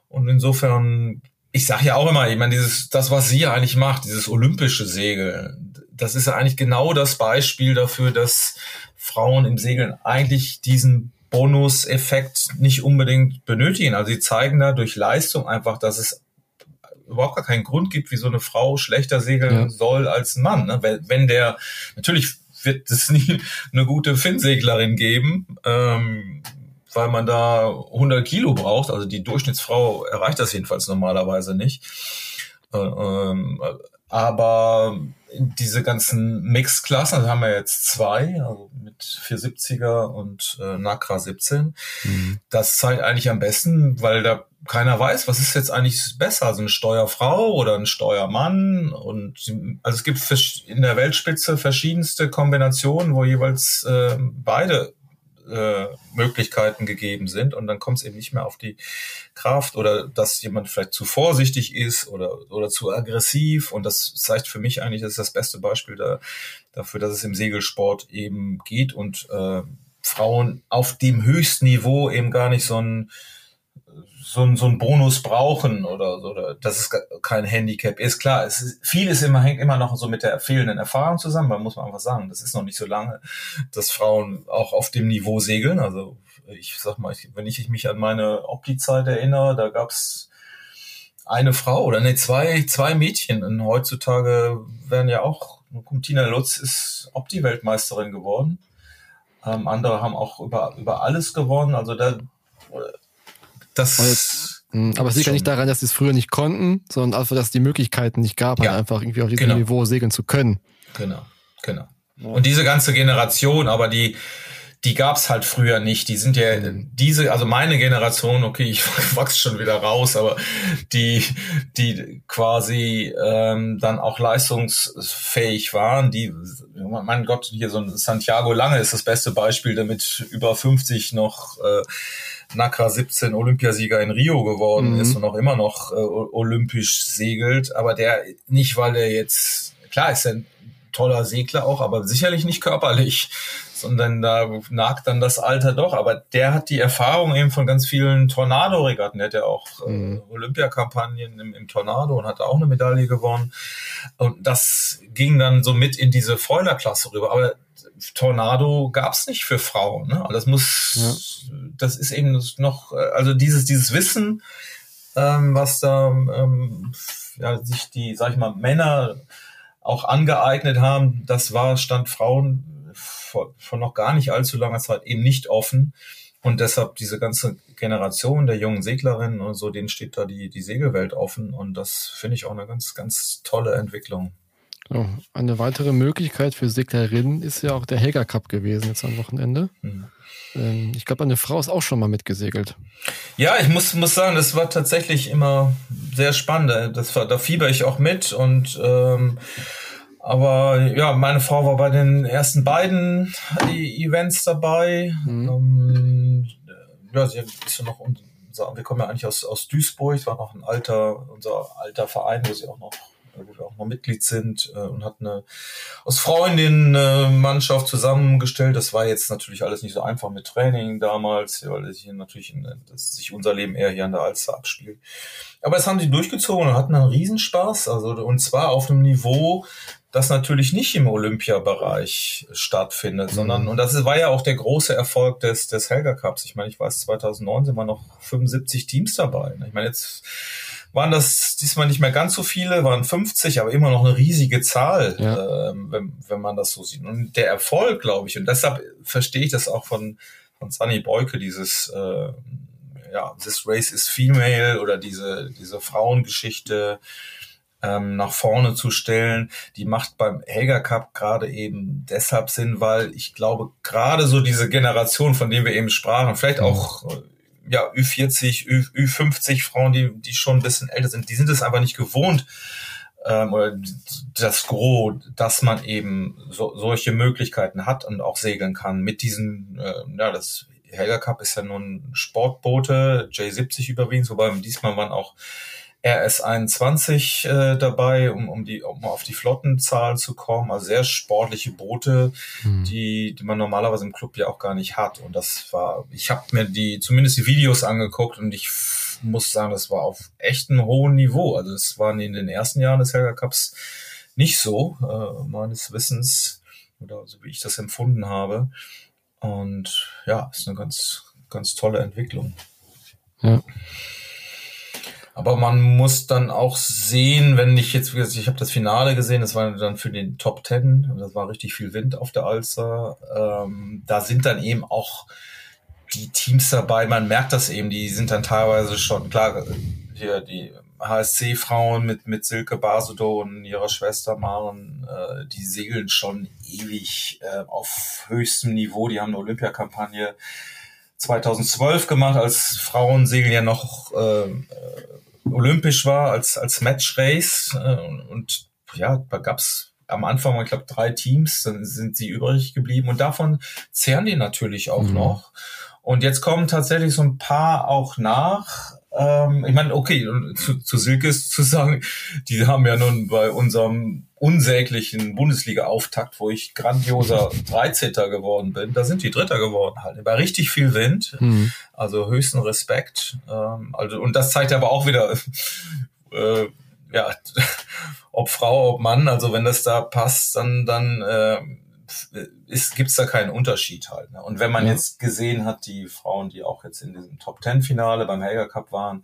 Und insofern, ich sage ja auch immer, ich meine, dieses, das, was sie eigentlich macht, dieses olympische Segeln, das ist ja eigentlich genau das Beispiel dafür, dass Frauen im Segeln eigentlich diesen Bonuseffekt nicht unbedingt benötigen. Also sie zeigen da durch Leistung einfach, dass es überhaupt gar keinen Grund gibt, wie so eine Frau schlechter segeln ja. soll als ein Mann. Ne? Wenn der, natürlich wird es nie eine gute Finnseglerin geben, ähm, weil man da 100 Kilo braucht. Also die Durchschnittsfrau erreicht das jedenfalls normalerweise nicht. Äh, ähm, aber diese ganzen Mixklassen, also haben wir jetzt zwei, also mit 470er und äh, Nakra 17. Mhm. Das zeigt eigentlich am besten, weil da keiner weiß, was ist jetzt eigentlich besser, also eine Steuerfrau oder ein Steuermann? Und also es gibt in der Weltspitze verschiedenste Kombinationen, wo jeweils äh, beide äh, Möglichkeiten gegeben sind. Und dann kommt es eben nicht mehr auf die Kraft oder dass jemand vielleicht zu vorsichtig ist oder, oder zu aggressiv. Und das zeigt für mich eigentlich, das ist das beste Beispiel da, dafür, dass es im Segelsport eben geht. Und äh, Frauen auf dem höchsten Niveau eben gar nicht so ein so, ein, so ein Bonus brauchen oder oder dass es kein Handicap ist. Klar, es ist, vieles immer hängt immer noch so mit der fehlenden Erfahrung zusammen, weil muss man einfach sagen, das ist noch nicht so lange, dass Frauen auch auf dem Niveau segeln. Also ich sag mal, wenn ich mich an meine Opti-Zeit erinnere, da gab's eine Frau oder ne, zwei, zwei Mädchen. Und heutzutage werden ja auch, Tina Lutz ist Opti-Weltmeisterin geworden. Ähm, andere haben auch über, über alles gewonnen. Also da das jetzt, hm, aber es liegt ja nicht daran, dass sie es früher nicht konnten, sondern einfach, dass es die Möglichkeiten nicht gab, halt ja. halt einfach irgendwie auf diesem genau. Niveau segeln zu können. Genau, genau. Und diese ganze Generation, aber die, die gab's halt früher nicht. Die sind ja diese, also meine Generation, okay, ich wachs schon wieder raus, aber die, die quasi ähm, dann auch leistungsfähig waren, die, mein Gott, hier so ein Santiago Lange ist das beste Beispiel, damit über 50 noch äh, Nakra 17 Olympiasieger in Rio geworden mhm. ist und auch immer noch äh, olympisch segelt. Aber der nicht, weil er jetzt, klar ist er ein toller Segler auch, aber sicherlich nicht körperlich, sondern da nagt dann das Alter doch. Aber der hat die Erfahrung eben von ganz vielen Tornado-Regatten. Der hat ja auch äh, mhm. Olympiakampagnen im, im Tornado und hat auch eine Medaille gewonnen. Und das ging dann so mit in diese Freuler-Klasse rüber. Aber Tornado gab's nicht für Frauen. Ne? Das muss, ja. das ist eben noch, also dieses, dieses Wissen, ähm, was da ähm, ja, sich die, sag ich mal, Männer auch angeeignet haben, das war, stand Frauen vor, vor noch gar nicht allzu langer Zeit eben nicht offen. Und deshalb diese ganze Generation der jungen Seglerinnen und so, denen steht da die, die Segelwelt offen. Und das finde ich auch eine ganz, ganz tolle Entwicklung. Oh, eine weitere Möglichkeit für Seglerinnen ist ja auch der Helga Cup gewesen jetzt am Wochenende. Mhm. Ähm, ich glaube, eine Frau ist auch schon mal mitgesegelt. Ja, ich muss, muss sagen, das war tatsächlich immer sehr spannend. Das war, da fieber ich auch mit und ähm, aber ja, meine Frau war bei den ersten beiden Events dabei. Mhm. Ähm, ja, sie ist ja noch wir kommen ja eigentlich aus, aus Duisburg, es war noch ein alter, unser alter Verein, wo sie auch noch wo wir auch noch Mitglied sind äh, und hat eine aus Freundinnen äh, Mannschaft zusammengestellt. Das war jetzt natürlich alles nicht so einfach mit Training damals, weil hier natürlich in, dass sich unser Leben eher hier an der Alster abspielt. Aber es haben sie durchgezogen und hatten einen Riesenspaß. Also und zwar auf einem Niveau, das natürlich nicht im Olympiabereich stattfindet, mhm. sondern, und das war ja auch der große Erfolg des, des Helga Cups. Ich meine, ich weiß, 2009 sind wir noch 75 Teams dabei. Ich meine, jetzt waren das diesmal nicht mehr ganz so viele, waren 50, aber immer noch eine riesige Zahl, ja. äh, wenn, wenn man das so sieht. Und der Erfolg, glaube ich, und deshalb verstehe ich das auch von, von Sunny Beuke, dieses äh, ja, This Race is Female oder diese, diese Frauengeschichte ähm, nach vorne zu stellen, die macht beim Helga Cup gerade eben deshalb Sinn, weil ich glaube, gerade so diese Generation, von denen wir eben sprachen, vielleicht mhm. auch äh, ja, Ü40, Ü, Ü50 Frauen, die, die schon ein bisschen älter sind, die sind es einfach nicht gewohnt, ähm, oder das Gros, dass man eben so, solche Möglichkeiten hat und auch segeln kann mit diesen, äh, ja, das Helga Cup ist ja nun Sportboote, J70 überwiegend, wobei diesmal waren auch RS21 äh, dabei, um, um, die, um auf die Flottenzahl zu kommen. Also sehr sportliche Boote, mhm. die, die man normalerweise im Club ja auch gar nicht hat. Und das war, ich habe mir die zumindest die Videos angeguckt und ich muss sagen, das war auf echt einem hohen Niveau. Also es waren in den ersten Jahren des Helga Cups nicht so, äh, meines Wissens, oder so wie ich das empfunden habe. Und ja, ist eine ganz, ganz tolle Entwicklung. Ja. Aber man muss dann auch sehen, wenn ich jetzt, ich habe das Finale gesehen, das war dann für den Top Ten, das war richtig viel Wind auf der Alster. Ähm, da sind dann eben auch die Teams dabei, man merkt das eben, die sind dann teilweise schon, klar, hier die HSC-Frauen mit, mit Silke Basudo und ihrer Schwester Maren, äh, die segeln schon ewig äh, auf höchstem Niveau. Die haben eine Olympiakampagne 2012 gemacht, als Frauen segeln ja noch äh, äh, olympisch war, als, als Match-Race. Äh, und ja, da gab's am Anfang, ich glaube, drei Teams, dann sind sie übrig geblieben. Und davon zehren die natürlich auch mhm. noch. Und jetzt kommen tatsächlich so ein paar auch nach. Ähm, ich meine, okay, zu, zu Silke ist zu sagen, die haben ja nun bei unserem unsäglichen Bundesliga-Auftakt, wo ich grandioser 13. geworden bin, da sind die Dritter geworden halt. Bei richtig viel Wind. Mhm. Also höchsten Respekt. Ähm, also, und das zeigt aber auch wieder, äh, ja, ob Frau, ob Mann, also wenn das da passt, dann, dann äh, gibt es da keinen Unterschied halt. Ne? Und wenn man ja. jetzt gesehen hat, die Frauen, die auch jetzt in diesem Top Ten Finale beim Helga Cup waren,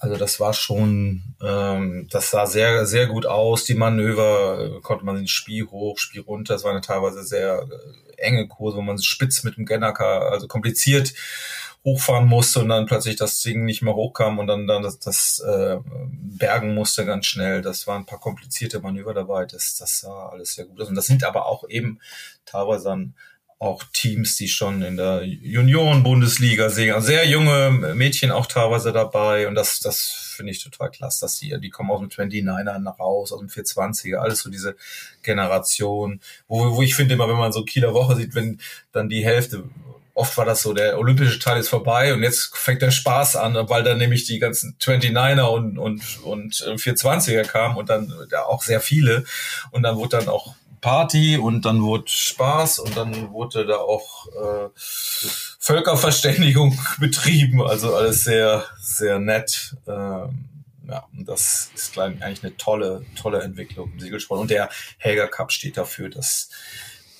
also das war schon, ähm, das sah sehr, sehr gut aus. Die Manöver äh, konnte man ins Spiel hoch, Spiel runter. Es waren teilweise sehr äh, enge Kurse, wo man spitz mit dem Gennaker, also kompliziert hochfahren musste und dann plötzlich das Ding nicht mehr hochkam und dann, dann das, das äh, bergen musste ganz schnell. Das waren ein paar komplizierte Manöver dabei. Das, das sah alles sehr gut aus. Und das sind aber auch eben teilweise dann auch Teams, die schon in der Junioren-Bundesliga sehen. Also sehr junge Mädchen auch teilweise dabei. Und das, das finde ich total klasse, dass die, die kommen aus dem 29er raus, aus dem 420er, alles so diese Generation. Wo, wo ich finde immer, wenn man so Kieler Woche sieht, wenn dann die Hälfte oft war das so, der olympische Teil ist vorbei und jetzt fängt der Spaß an, weil dann nämlich die ganzen 29er und, und, und 420er kamen und dann ja, auch sehr viele. Und dann wurde dann auch Party und dann wurde Spaß und dann wurde da auch äh, Völkerverständigung betrieben. Also alles sehr, sehr nett. Ähm, ja, und das ist eigentlich eine tolle, tolle Entwicklung im Segelsport. Und der Helga Cup steht dafür, dass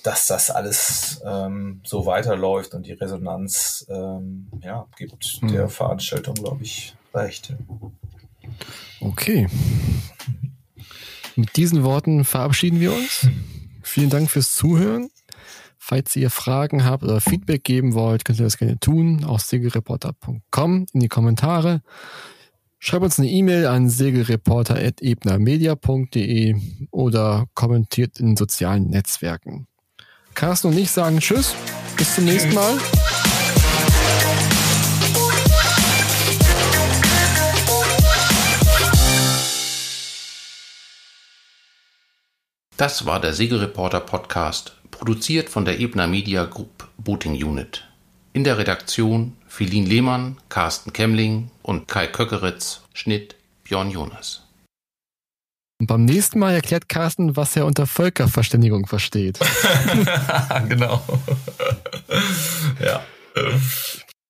dass das alles ähm, so weiterläuft und die Resonanz ähm, ja, gibt mhm. der Veranstaltung, glaube ich, recht. Okay. Mit diesen Worten verabschieden wir uns. Vielen Dank fürs Zuhören. Falls ihr Fragen habt oder Feedback geben wollt, könnt ihr das gerne tun auf segelreporter.com in die Kommentare. Schreibt uns eine E-Mail an segelreporter.ebnermedia.de oder kommentiert in sozialen Netzwerken. Carsten und ich sagen Tschüss. Bis zum nächsten Mal. Das war der Segelreporter Podcast, produziert von der Ebner Media Group Booting Unit. In der Redaktion Philin Lehmann, Carsten Kemmling und Kai Köckeritz, Schnitt Björn Jonas. Und beim nächsten Mal erklärt Carsten, was er unter Völkerverständigung versteht. genau. ja.